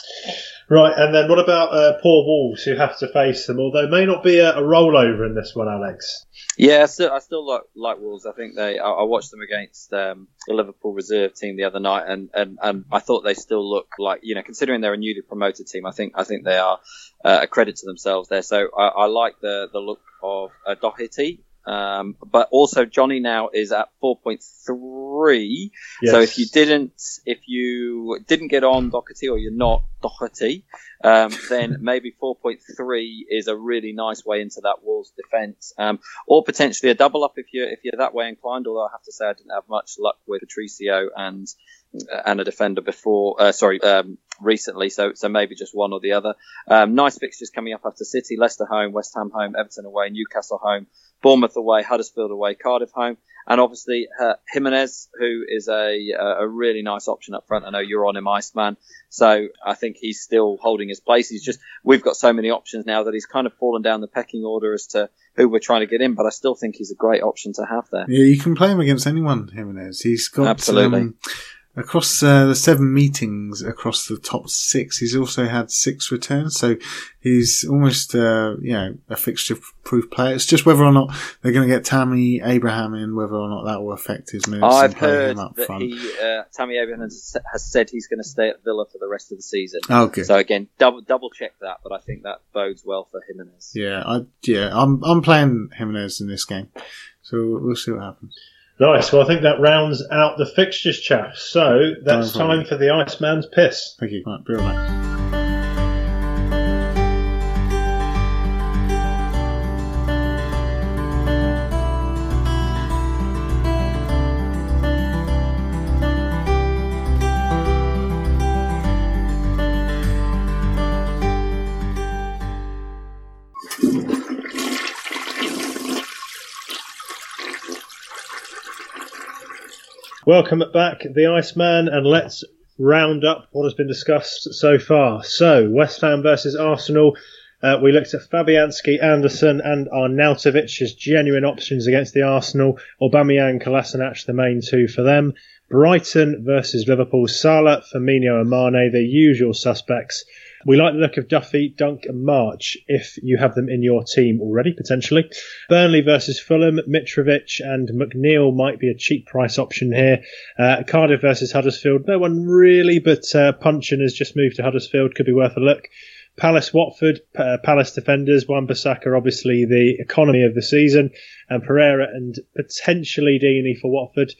Speaker 1: Right, and then what about uh, poor Wolves who have to face them? Although it may not be a, a rollover in this one, Alex.
Speaker 3: Yeah, I still, I still like, like Wolves. I think they. I, I watched them against um, the Liverpool reserve team the other night, and, and, and I thought they still look like you know, considering they're a newly promoted team, I think I think they are uh, a credit to themselves there. So I, I like the the look of uh, Doherty um, but also Jonny now is at 4.3. Yes. So if you didn't, if you didn't get on Doherty or you're not Doherty, um, then maybe 4.3 is a really nice way into that Wolves defence, um, or potentially a double up if you're if you're that way inclined. Although I have to say I didn't have much luck with Patricio and and a defender before. Uh, sorry, um, recently. So so maybe just one or the other. Um, nice fixtures coming up after City, Leicester home, West Ham home, Everton away, Newcastle home, Bournemouth away, Huddersfield away, Cardiff home, and obviously uh, Jimenez, who is a a really nice option up front. I know you're on him, Iceman. So I think he's still holding his place. He's just we've got so many options now that he's kind of fallen down the pecking order as to who we're trying to get in. But I still think he's a great option to have there.
Speaker 2: Yeah, you can play him against anyone, Jimenez. He's got absolutely. Um, Across uh, the seven meetings across the top six, he's also had six returns. So he's almost, uh, you know, a fixture proof player. It's just whether or not they're going to get Tammy Abraham in, whether or not that will affect his moves.
Speaker 3: I've heard that front. he, uh, Tammy Abraham has, has, said he's going to stay at Villa for the rest of the season.
Speaker 2: Oh, good.
Speaker 3: So again, double double check that, but I think that bodes well for Jimenez.
Speaker 2: Yeah, I, yeah, I'm I'm playing Jimenez in this game, so we'll see what happens.
Speaker 1: Nice. Well, I think that rounds out the fixtures, chaps. So that's time for the Iceman's piss.
Speaker 2: Thank you. Right, be
Speaker 1: Welcome back, the Iceman, and let's round up what has been discussed so far. So, West Ham versus Arsenal. Uh, we looked at Fabianski, Anderson, and Arnautovic as genuine options against the Arsenal. Aubameyang, Kolasinac, the main two for them. Brighton versus Liverpool. Salah, Firmino, and Mane, the usual suspects. We like the look of Duffy, Dunk, and March if you have them in your team already, potentially. Burnley versus Fulham, Mitrovic and McNeil might be a cheap price option here. Uh, Cardiff versus Huddersfield, no one really, but uh, Puncheon has just moved to Huddersfield, could be worth a look. Palace Watford, uh, Palace defenders, Wan-Bissaka obviously the economy of the season, and Pereyra and potentially Deeney for Watford.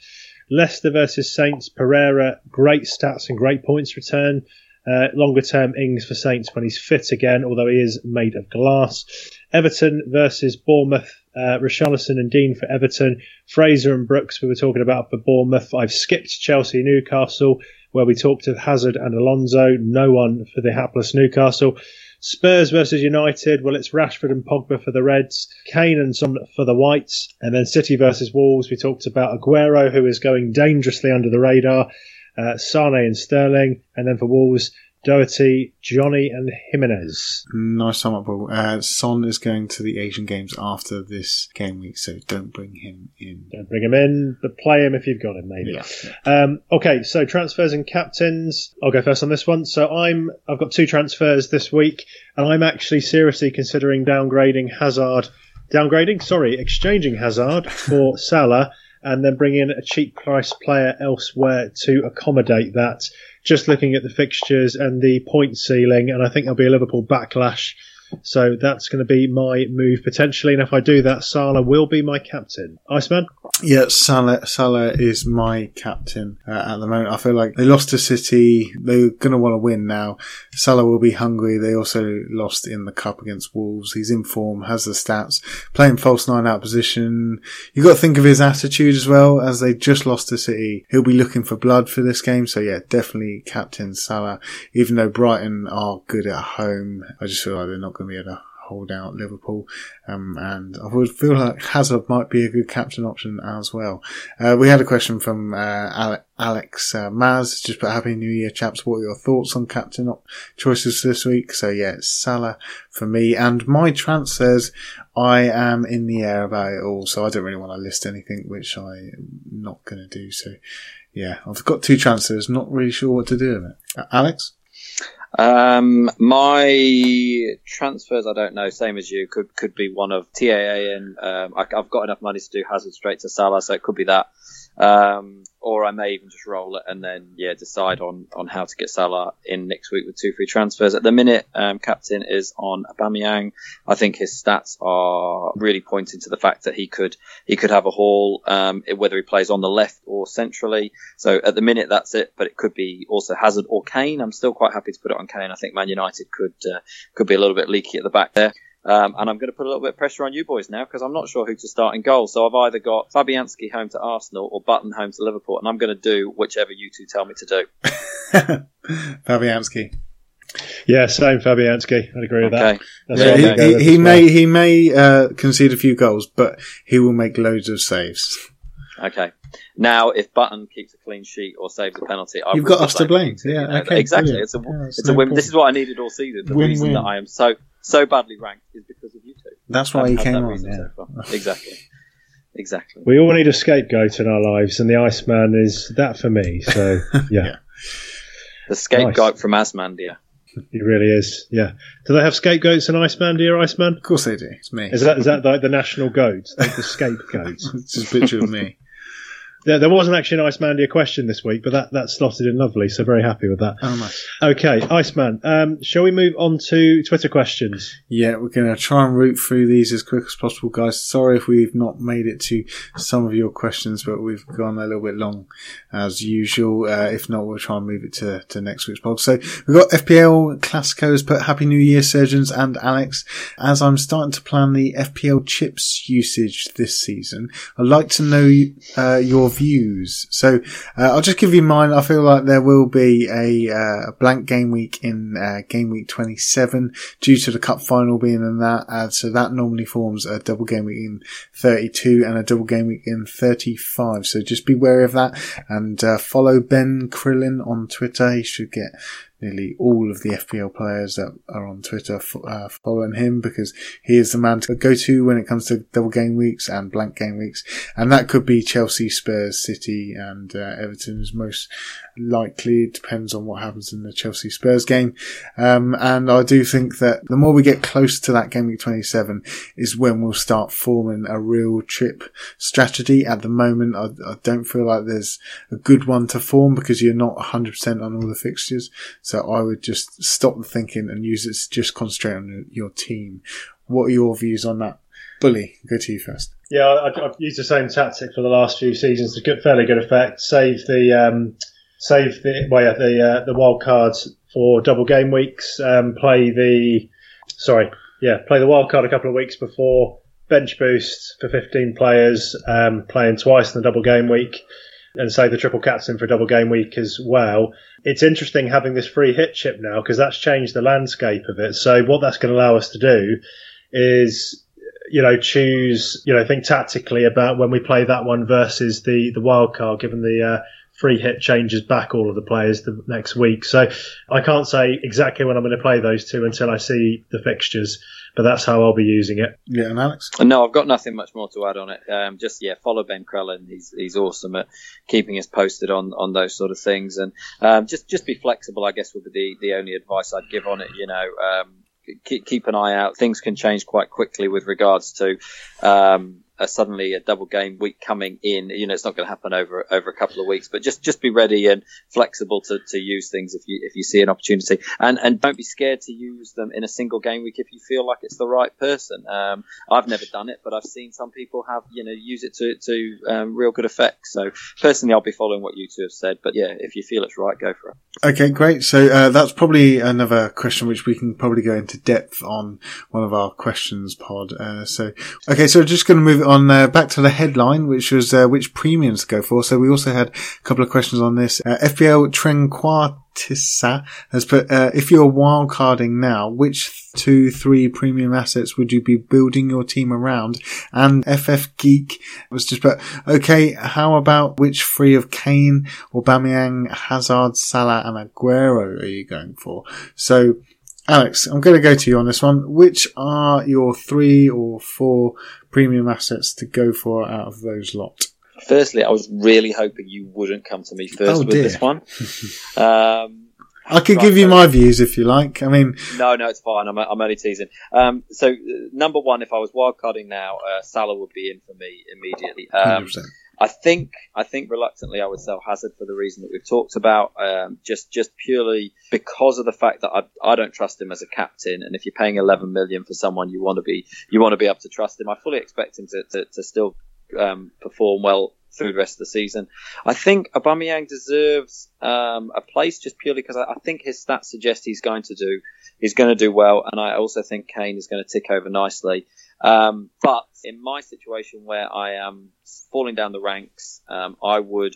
Speaker 1: Leicester versus Saints, Pereira, great stats and great points return. Uh, longer term, Ings for Saints when he's fit again, although he is made of glass. Everton versus Bournemouth. Uh, and Digne for Everton. Fraser and Brooks, we were talking about for Bournemouth. I've skipped Chelsea Newcastle, where we talked of Hazard and Alonso. No one for the hapless Newcastle. Spurs versus United. Well, it's Rashford and Pogba for the Reds, Kane and Son for the Whites, and then City versus Wolves. We talked about Aguero, who is going dangerously under the radar, uh, Sane and Sterling, and then for Wolves, Doherty, Jonny, and Jimenez.
Speaker 2: Nice sum up, Paul. Uh, Son is going to the Asian Games after this game week, so don't bring him in.
Speaker 1: Don't bring him in, but play him if you've got him, maybe. Yeah. Um, okay, so transfers and captains. I'll go first on this one. So I'm, I've got two transfers this week, and I'm actually seriously considering downgrading Hazard. Downgrading, sorry, exchanging Hazard for Salah and then bring in a cheap price player elsewhere to accommodate that. Just looking at the fixtures and the point ceiling, and I think there'll be a Liverpool backlash. So that's going to be my move potentially. And if I do that, Salah will be my captain. Iceman?
Speaker 2: Yeah, Salah, Salah is my captain uh, at the moment. I feel like they lost to City. They're going to want to win now. Salah will be hungry. They also lost in the cup against Wolves. He's in form, has the stats, playing false nine out position. You've got to think of his attitude as well. As they just lost to City, he'll be looking for blood for this game. So yeah, definitely captain Salah. Even though Brighton are good at home, I just feel like they're not going be able to hold out Liverpool. Um, and I would feel like Hazard might be a good captain option as well. Uh, we had a question from uh, Alex uh, Maz, just put Happy New Year, chaps. What are your thoughts on captain op- choices this week? So yeah, it's Salah for me. And my transfers, I am in the air about it all, so I don't really want to list anything, which I'm not going to do. So yeah, I've got two transfers, not really sure what to do with it. Alex?
Speaker 3: Um, my transfers, I don't know, same as you, could could be one of TAA and um, I, have got enough money to do Hazard straight to Salah, so it could be that. Um, or I may even just roll it and then yeah decide on on how to get Salah in next week with two free transfers. At the minute, um, captain is on Aubameyang. I think his stats are really pointing to the fact that he could he could have a haul um, whether he plays on the left or centrally. So at the minute that's it, but it could be also Hazard or Kane. I'm still quite happy to put it on Kane. I think Man United could uh, could be a little bit leaky at the back there. Um, and I'm going to put a little bit of pressure on you boys now because I'm not sure who to start in goal. So I've either got Fabianski home to Arsenal or Button home to Liverpool, and I'm going to do whichever you two tell me to do.
Speaker 2: Fabianski.
Speaker 1: Yeah, same Fabianski. I'd agree with
Speaker 2: okay. that. Yeah, he, he, he may he may uh, concede a few goals, but he will make loads of saves.
Speaker 3: Okay. Now, if Button keeps a clean sheet or saves a penalty, I
Speaker 2: you've got us to blame. Yeah, you know? okay,
Speaker 3: exactly. Brilliant. It's a yeah, it's, a win. This is what I needed all season. The win, reason win. that I am so so badly ranked is because of you two.
Speaker 2: That's why he came on. Yeah.
Speaker 3: So exactly. Exactly.
Speaker 1: We all need a scapegoat in our lives, and the Iceman is that for me. So, yeah. yeah.
Speaker 3: The scapegoat nice. from Icemandia.
Speaker 1: He really is. Yeah. Do they have scapegoats in Icemandia, Iceman?
Speaker 2: Of course they do. It's me.
Speaker 1: Is that is that like the national goat? Like the scapegoat?
Speaker 2: it's just a picture of me.
Speaker 1: There, there wasn't actually an Icemandia question this week, but that, that slotted in lovely, so very happy with that.
Speaker 2: Oh, nice.
Speaker 1: Okay, Iceman, um, shall we move on to Twitter questions?
Speaker 2: Yeah, we're going to try and root through these as quick as possible, guys. Sorry if we've not made it to some of your questions, but we've gone a little bit long as usual. Uh, if not, we'll try and move it to, to next week's pod. So we've got FPL Classicos, put Happy New Year, Surgeons and Alex. As I'm starting to plan the FPL chips usage this season, I'd like to know uh, your views. So uh, I'll just give you mine. I feel like there will be a, uh, blank game week in uh, game week 27 due to the cup final being in that. So that normally forms a double game week in 32 and a double game week in 35. So just be wary of that and uh, follow Ben Crellin on Twitter. He should get nearly all of the FPL players that are on Twitter uh, following him because he is the man to go to when it comes to double game weeks and blank game weeks. And that could be Chelsea, Spurs, City and uh, Everton is most likely. It depends on what happens in the Chelsea Spurs game. Um, and I do think that the more we get close to that game week 27 is when we'll start forming a real trip strategy. At the moment, I, I don't feel like there's a good one to form because you're not 100% on all the fixtures. So I would just stop the thinking and use it to just concentrate on your team. What are your views on that? Bully, go to you first.
Speaker 1: Yeah, I, have used the same tactic for the last few seasons to good, fairly good effect. Save the um, save the well, yeah, the uh, the wild cards for double game weeks. Um, play the sorry, yeah, play the wild card a couple of weeks before bench boost for 15 players, um, playing twice in the double game week, and save the triple captain for a double game week as well. It's interesting having this free hit chip now because that's changed the landscape of it. So what that's going to allow us to do is you know, choose, you know, think tactically about when we play that one versus the, the wild card, given the, uh, free hit changes back all of the players the next week. So I can't say exactly when I'm going to play those two until I see the fixtures, but that's how I'll be using it.
Speaker 2: Yeah, and Alex?
Speaker 3: No, I've got nothing much more to add on it. Um, just yeah, follow Ben Crellin. He's he's awesome at keeping us posted on, on those sort of things, and um, just just be flexible. I guess would be the, the only advice I'd give on it. You know. Um, keep, keep an eye out. Things can change quite quickly with regards to um, a suddenly a double game week coming in. You know, it's not going to happen over over a couple of weeks, but just just be ready and flexible to, to use things if you if you see an opportunity, and and don't be scared to use them in a single game week if you feel like it's the right person. Um, I've never done it, but I've seen some people have you know use it to to um, real good effect. So personally, I'll be following what you two have said, but yeah, if you feel it's right, go for it.
Speaker 2: Okay, great. So uh, that's probably another question which we can probably go into depth on one of our questions pod. Uh, so okay, so just going to move on uh, back to the headline, which was uh, which premiums to go for. So we also had a couple of questions on this. Uh, FPL Trequartista has put, uh, if you're wildcarding now, which two, three premium assets would you be building your team around? And FF Geek was just put, okay, how about which three of Kane, Aubameyang, Hazard, Salah, and Aguero are you going for? So, Alex, I'm going to go to you on this one. Which are your three or four premium assets to go for out of those lot?
Speaker 3: Firstly, I was really hoping you wouldn't come to me first
Speaker 2: Oh,
Speaker 3: with this one. Um,
Speaker 2: I could
Speaker 3: Right,
Speaker 2: give you my views if you like. I mean,
Speaker 3: no, no, it's fine. I'm, I'm only teasing. Um, so, uh, number one, if I was wildcarding now, uh, Salah would be in for me immediately. Um,
Speaker 2: 100%.
Speaker 3: I think I think reluctantly I would sell Hazard for the reason that we've talked about, um, just just purely because of the fact that I, I don't trust him as a captain, and if you're paying 11 million for someone, you want to be you want to be able to trust him. I fully expect him to to, to still um, perform well through the rest of the season. I think Aubameyang deserves um, a place just purely because I, I think his stats suggest he's going to do he's going to do well, and I also think Kane is going to tick over nicely. Um, but in my situation where I am falling down the ranks, um, I would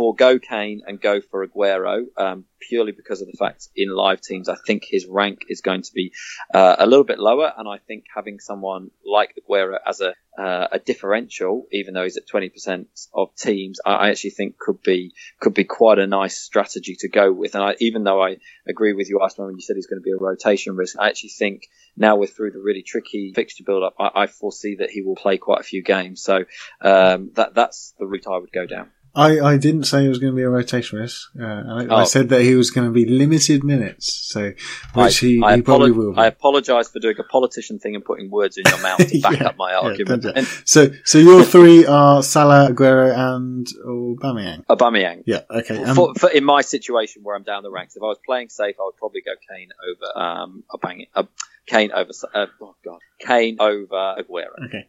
Speaker 3: forego Kane and go for Aguero um, purely because of the fact in live teams I think his rank is going to be uh, a little bit lower, and I think having someone like Aguero as a uh, a differential, even though he's at 20% of teams, I, I actually think could be could be quite a nice strategy to go with. And I, even though I agree with you, Iceman, when you said he's going to be a rotation risk, I actually think now we're through the really tricky fixture build up. I, I foresee that he will play quite a few games, so um, that that's the route I would go down.
Speaker 2: I, I didn't say it was going to be a rotation risk. Uh, I, I
Speaker 3: Oh.
Speaker 2: said that he was going to be limited minutes, so which he,
Speaker 3: I,
Speaker 2: he probably will. Be.
Speaker 3: I apologise for doing a politician thing and putting words in your mouth to back
Speaker 2: Yeah,
Speaker 3: up my argument. and
Speaker 2: So, so your three are Salah, Aguero, and Aubameyang.
Speaker 3: Aubameyang.
Speaker 2: Yeah, okay. Um,
Speaker 3: for, for, in my situation where I'm down the ranks, if I was playing safe, I would probably go Kane over um, Aubameyang. Uh, Kane over uh, oh god, Kane over Aguero.
Speaker 2: okay.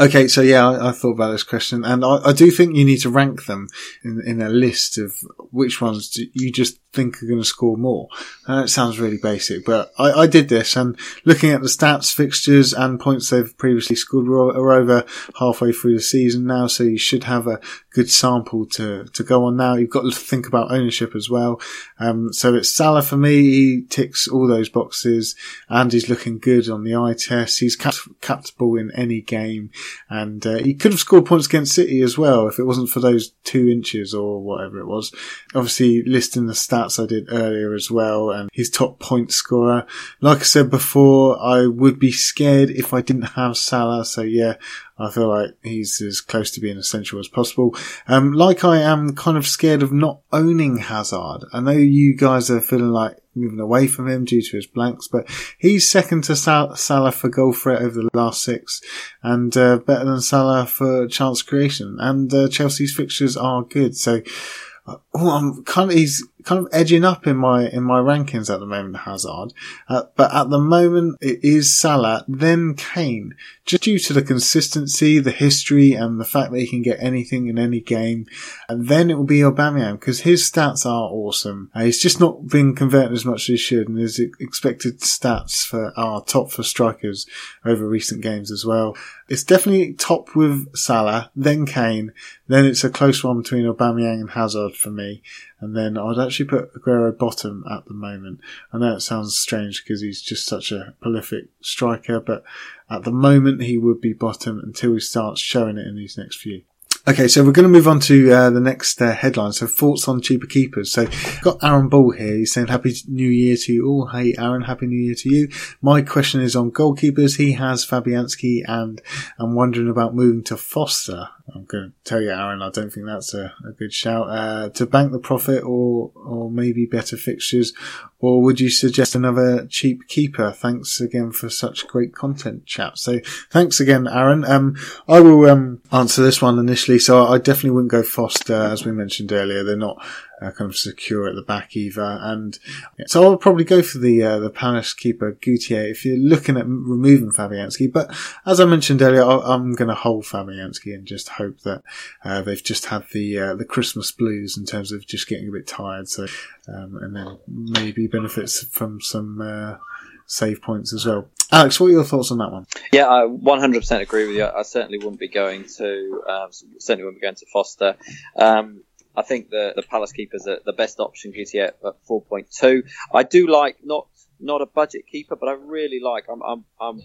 Speaker 2: Okay, so yeah, I, I thought about this question, and I, I do think you need to rank them in, in a list of which ones you just think are going to score more. Uh, it sounds really basic, but I, I did this, and looking at the stats, fixtures, and points they've previously scored, we're over halfway through the season now, so you should have a good sample to, to go on now. You've got to think about ownership as well. Um, so it's Salah for me. He ticks all those boxes, and he's looking good on the eye test. He's cap- captable in any game, and uh, he could have scored points against City as well if it wasn't for those two inches or whatever it was. Obviously, listing the stats I did earlier as well, and his top point scorer. Like I said before, I would be scared if I didn't have Salah. So yeah, I feel like he's as close to being essential as possible. Um, like I am kind of scared of not owning Hazard. I know you guys are feeling like moving away from him due to his blanks, but he's second to Sal- Salah for goal threat over the last six and uh, better than Salah for chance creation. And uh, Chelsea's fixtures are good. So oh, I'm kind of, he's kind of edging up in my, in my rankings at the moment, Hazard. Uh, but at the moment it is Salah, then Kane just due to the consistency, the history, and the fact that he can get anything in any game. And then it will be Aubameyang because his stats are awesome. Uh, he's just not been converting as much as he should, and his expected stats for are top for strikers over recent games as well. It's definitely top with Salah, then Kane, then it's a close one between Aubameyang and Hazard for me. And then I'd actually put Aguero bottom at the moment. I know it sounds strange because he's just such a prolific striker, but at the moment he would be bottom until he starts showing it in these next few. Okay, so we're going to move on to uh, the next uh, headline. So thoughts on cheaper keepers. So got Aaron Ball here. He's saying Happy New Year to you all. Hey Aaron, Happy New Year to you. My question is on goalkeepers. He has Fabianski and I'm wondering about moving to Foster. I'm going to tell you, Aaron, I don't think that's a, a good shout. Uh, to bank the profit or, or maybe better fixtures, or would you suggest another cheap keeper? Thanks again for such great content, chat. So thanks again, Aaron. Um, I will, um, answer this one initially. So I definitely wouldn't go Foster, as we mentioned earlier. They're not uh, kind of secure at the back either. And so I'll probably go for the uh, the Palace keeper Guaita if you're looking at removing Fabianski. But as I mentioned earlier, i am going to hold Fabianski and just hope that uh, they've just had the uh, the Christmas blues in terms of just getting a bit tired. So um, and then maybe benefits from some uh, save points as well. Alex, what are your thoughts on that one?
Speaker 3: Yeah, I 100% agree with you. I certainly wouldn't be going to um, certainly wouldn't be going to Foster. Um, I think the the Palace keepers are the best option Guaita at 4.2. I do like not not a budget keeper, but I really like. I'm I'm, I'm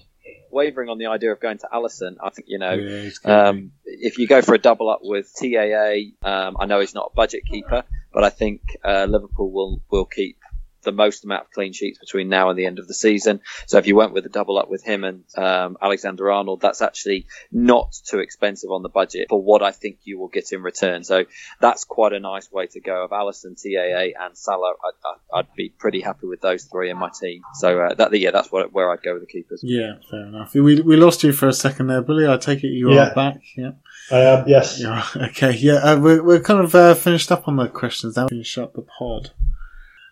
Speaker 3: wavering on the idea of going to Alisson. I think you know yeah, um, if you go for a double up with TAA, um, I know he's not a budget keeper, but I think uh, Liverpool will will keep the most amount of clean sheets between now and the end of the season. So if you went with a double up with him and um, Alexander Arnold, that's actually not too expensive on the budget for what I think you will get in return. So that's quite a nice way to go. Of Alisson, TAA, and Salah, I'd, I'd, be pretty happy with those three in my team. So uh, that yeah, that's what, where I'd go with the keepers.
Speaker 2: Yeah, fair enough. We, we lost you for a second there, Billy. I take it you yeah. are back. Yeah.
Speaker 1: I am, yes.
Speaker 2: Yeah, okay, yeah, uh, we're, we're kind of uh, finished up on the questions now. Finish up the pod.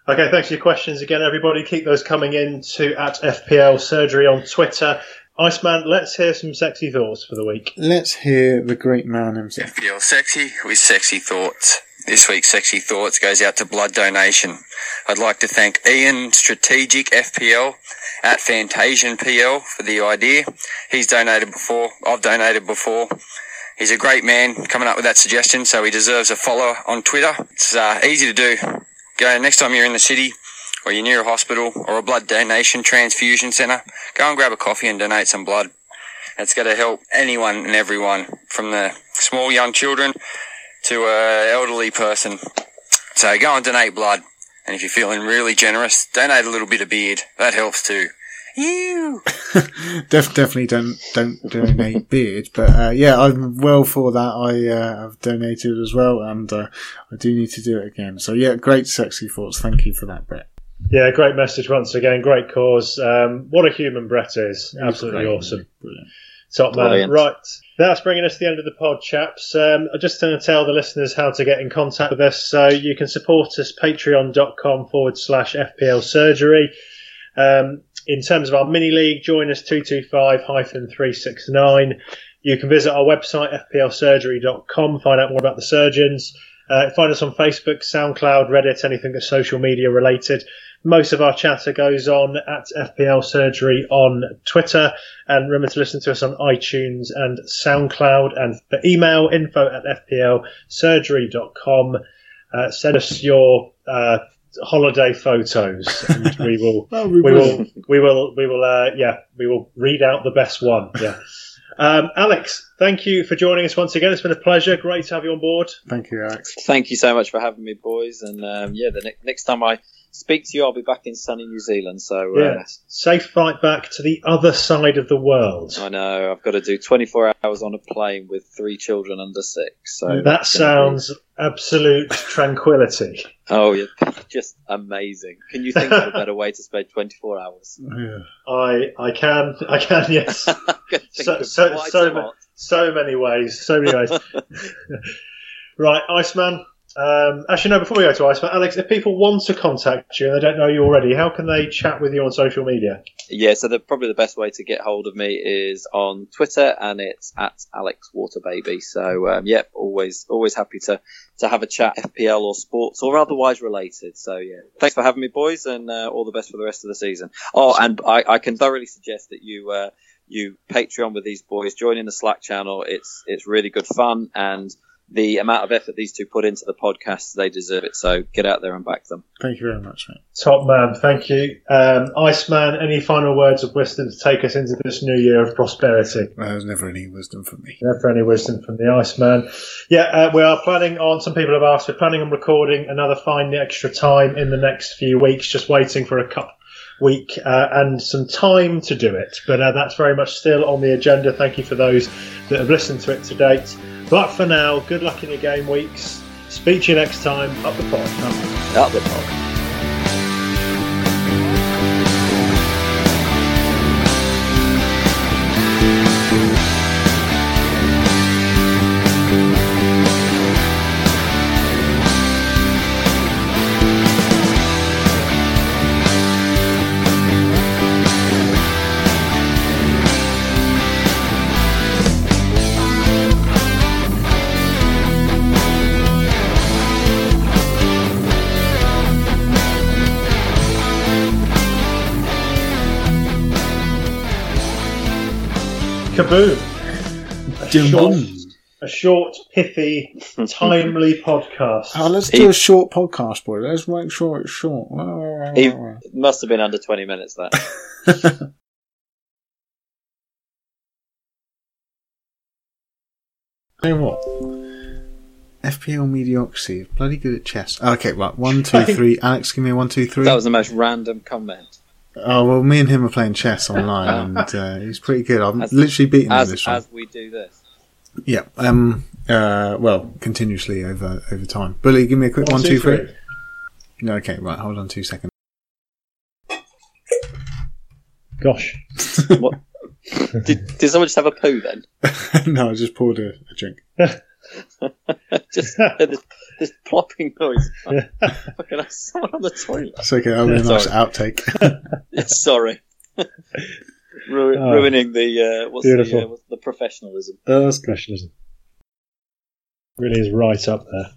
Speaker 1: Okay, thanks for your questions again, everybody. Keep those coming in to at FPL Surgery on Twitter. Iceman, let's hear some sexy thoughts for the week.
Speaker 2: Let's hear the great man himself.
Speaker 4: FPL Sexy with sexy thoughts. This week's sexy thoughts goes out to blood donation. I'd like to thank Ian Strategic FPL at Fantasian PL for the idea. He's donated before. I've donated before. He's a great man coming up with that suggestion, so he deserves a follow on Twitter. It's uh, easy to do Go next time you're in the city or you're near a hospital or a blood donation transfusion centre, go and grab a coffee and donate some blood. It's going to help anyone and everyone from the small young children to a elderly person. So go and donate blood. And if you're feeling really generous, donate a little bit of beard. That helps too. You
Speaker 2: Def- definitely don't don't donate beard, but uh, yeah, I'm well for that. I uh, have donated as well, and uh, I do need to do it again. So yeah, great sexy thoughts. Thank you for that, Brett.
Speaker 1: Yeah, great message once again. Great cause. Um, what a human Brett is. Absolutely great, awesome. Brilliant. Top man. Brilliant. Right. That's bringing us to the end of the pod, chaps. Um, I'm just going to tell the listeners how to get in contact with us. So you can support us patreon.com forward slash FPL surgery. Um, in terms of our mini league, join us 225 369. You can visit our website, fplsurgery.com, find out more about the surgeons. Uh, find us on Facebook, SoundCloud, Reddit, anything that's social media related. Most of our chatter goes on at FPL Surgery on Twitter. And remember to listen to us on iTunes and SoundCloud. And for email, info at fplsurgery.com. Uh, send us your uh, holiday photos, and we will, oh, we, we will, we will, we will, uh, yeah, we will read out the best one. Yeah. Um, Alex, thank you for joining us once again. It's been a pleasure. Great to have you on board.
Speaker 2: Thank you, Alex.
Speaker 3: Thank you so much for having me, boys. And um, yeah, the ne- next time I speak to you, I'll be back in sunny New Zealand. So uh, yeah,
Speaker 1: safe flight back to the other side of the world.
Speaker 3: I know. I've got to do 24 hours on a plane with three children under six. So
Speaker 1: that sounds be... absolute tranquility.
Speaker 3: Oh yeah, just amazing. Can you think of a better way to spend 24 hours?
Speaker 1: Yeah. I I can I can yes. so so so, so many ways, so many ways. right, Iceman. Um, actually, no. Before we go to Iceman, Alex, if people want to contact you and they don't know you already, how can they chat with you on social media?
Speaker 3: Yeah, so the, probably the best way to get hold of me is on Twitter, and it's at Alex Waterbaby. So um, yeah, always always happy to to have a chat, FPL or sports or otherwise related. So yeah, thanks for having me, boys, and uh, all the best for the rest of the season. Oh, and I, I can thoroughly suggest that you. Uh, you Patreon with these boys, join in the Slack channel. It's it's really good fun, and the amount of effort these two put into the podcast, they deserve it. So get out there and back them.
Speaker 2: Thank you very much, mate.
Speaker 1: Top man, thank you. Um, Iceman, any final words of wisdom to take us into this new year of prosperity?
Speaker 2: Well, there's never any wisdom from me.
Speaker 1: Never any wisdom from the Iceman. Yeah, uh, we are planning on, some people have asked, we're planning on recording another Find the Extra time in the next few weeks, just waiting for a cup week uh, and some time to do it. But uh, that's very much still on the agenda. Thank you for those that have listened to it to date. But for now, good luck in your game weeks. Speak to you next time. Up the pod.
Speaker 3: Up the top.
Speaker 1: Kaboom. A
Speaker 2: Jim
Speaker 1: short,
Speaker 2: boom.
Speaker 1: a short, pithy, timely podcast.
Speaker 2: Oh, let's
Speaker 3: He-
Speaker 2: do a short podcast, boy. Let's make sure it's short.
Speaker 3: He must have been under 20 minutes that.
Speaker 2: Tell you what. FPL mediocrity. Bloody good at chess. Okay, right. One, two, three. Alex, give me a one, two, three.
Speaker 3: That was the most random comment.
Speaker 2: Oh well, me and him are playing chess online, and uh, he's pretty good. I'm
Speaker 3: As-
Speaker 2: literally beating him
Speaker 3: As,
Speaker 2: this one.
Speaker 3: as we do this.
Speaker 2: Yeah. Um. Uh. Well, continuously over over time. Bully, give me a quick
Speaker 1: One,
Speaker 2: one,
Speaker 1: two,
Speaker 2: two, three.
Speaker 1: three.
Speaker 2: No. Okay. Right. Hold on two seconds.
Speaker 1: Gosh.
Speaker 3: What? did, did someone just have a poo then?
Speaker 2: no, I just poured a, a drink.
Speaker 3: just this, plopping noise. Fucking someone on the toilet.
Speaker 2: It's okay. That'll be a nice outtake.
Speaker 3: Sorry. Ru-
Speaker 1: Oh.
Speaker 3: ruining the uh, what's the,
Speaker 1: Beautiful.
Speaker 3: uh, what's the professionalism.
Speaker 2: Uh, that's.
Speaker 1: Professionalism. Really is right up there.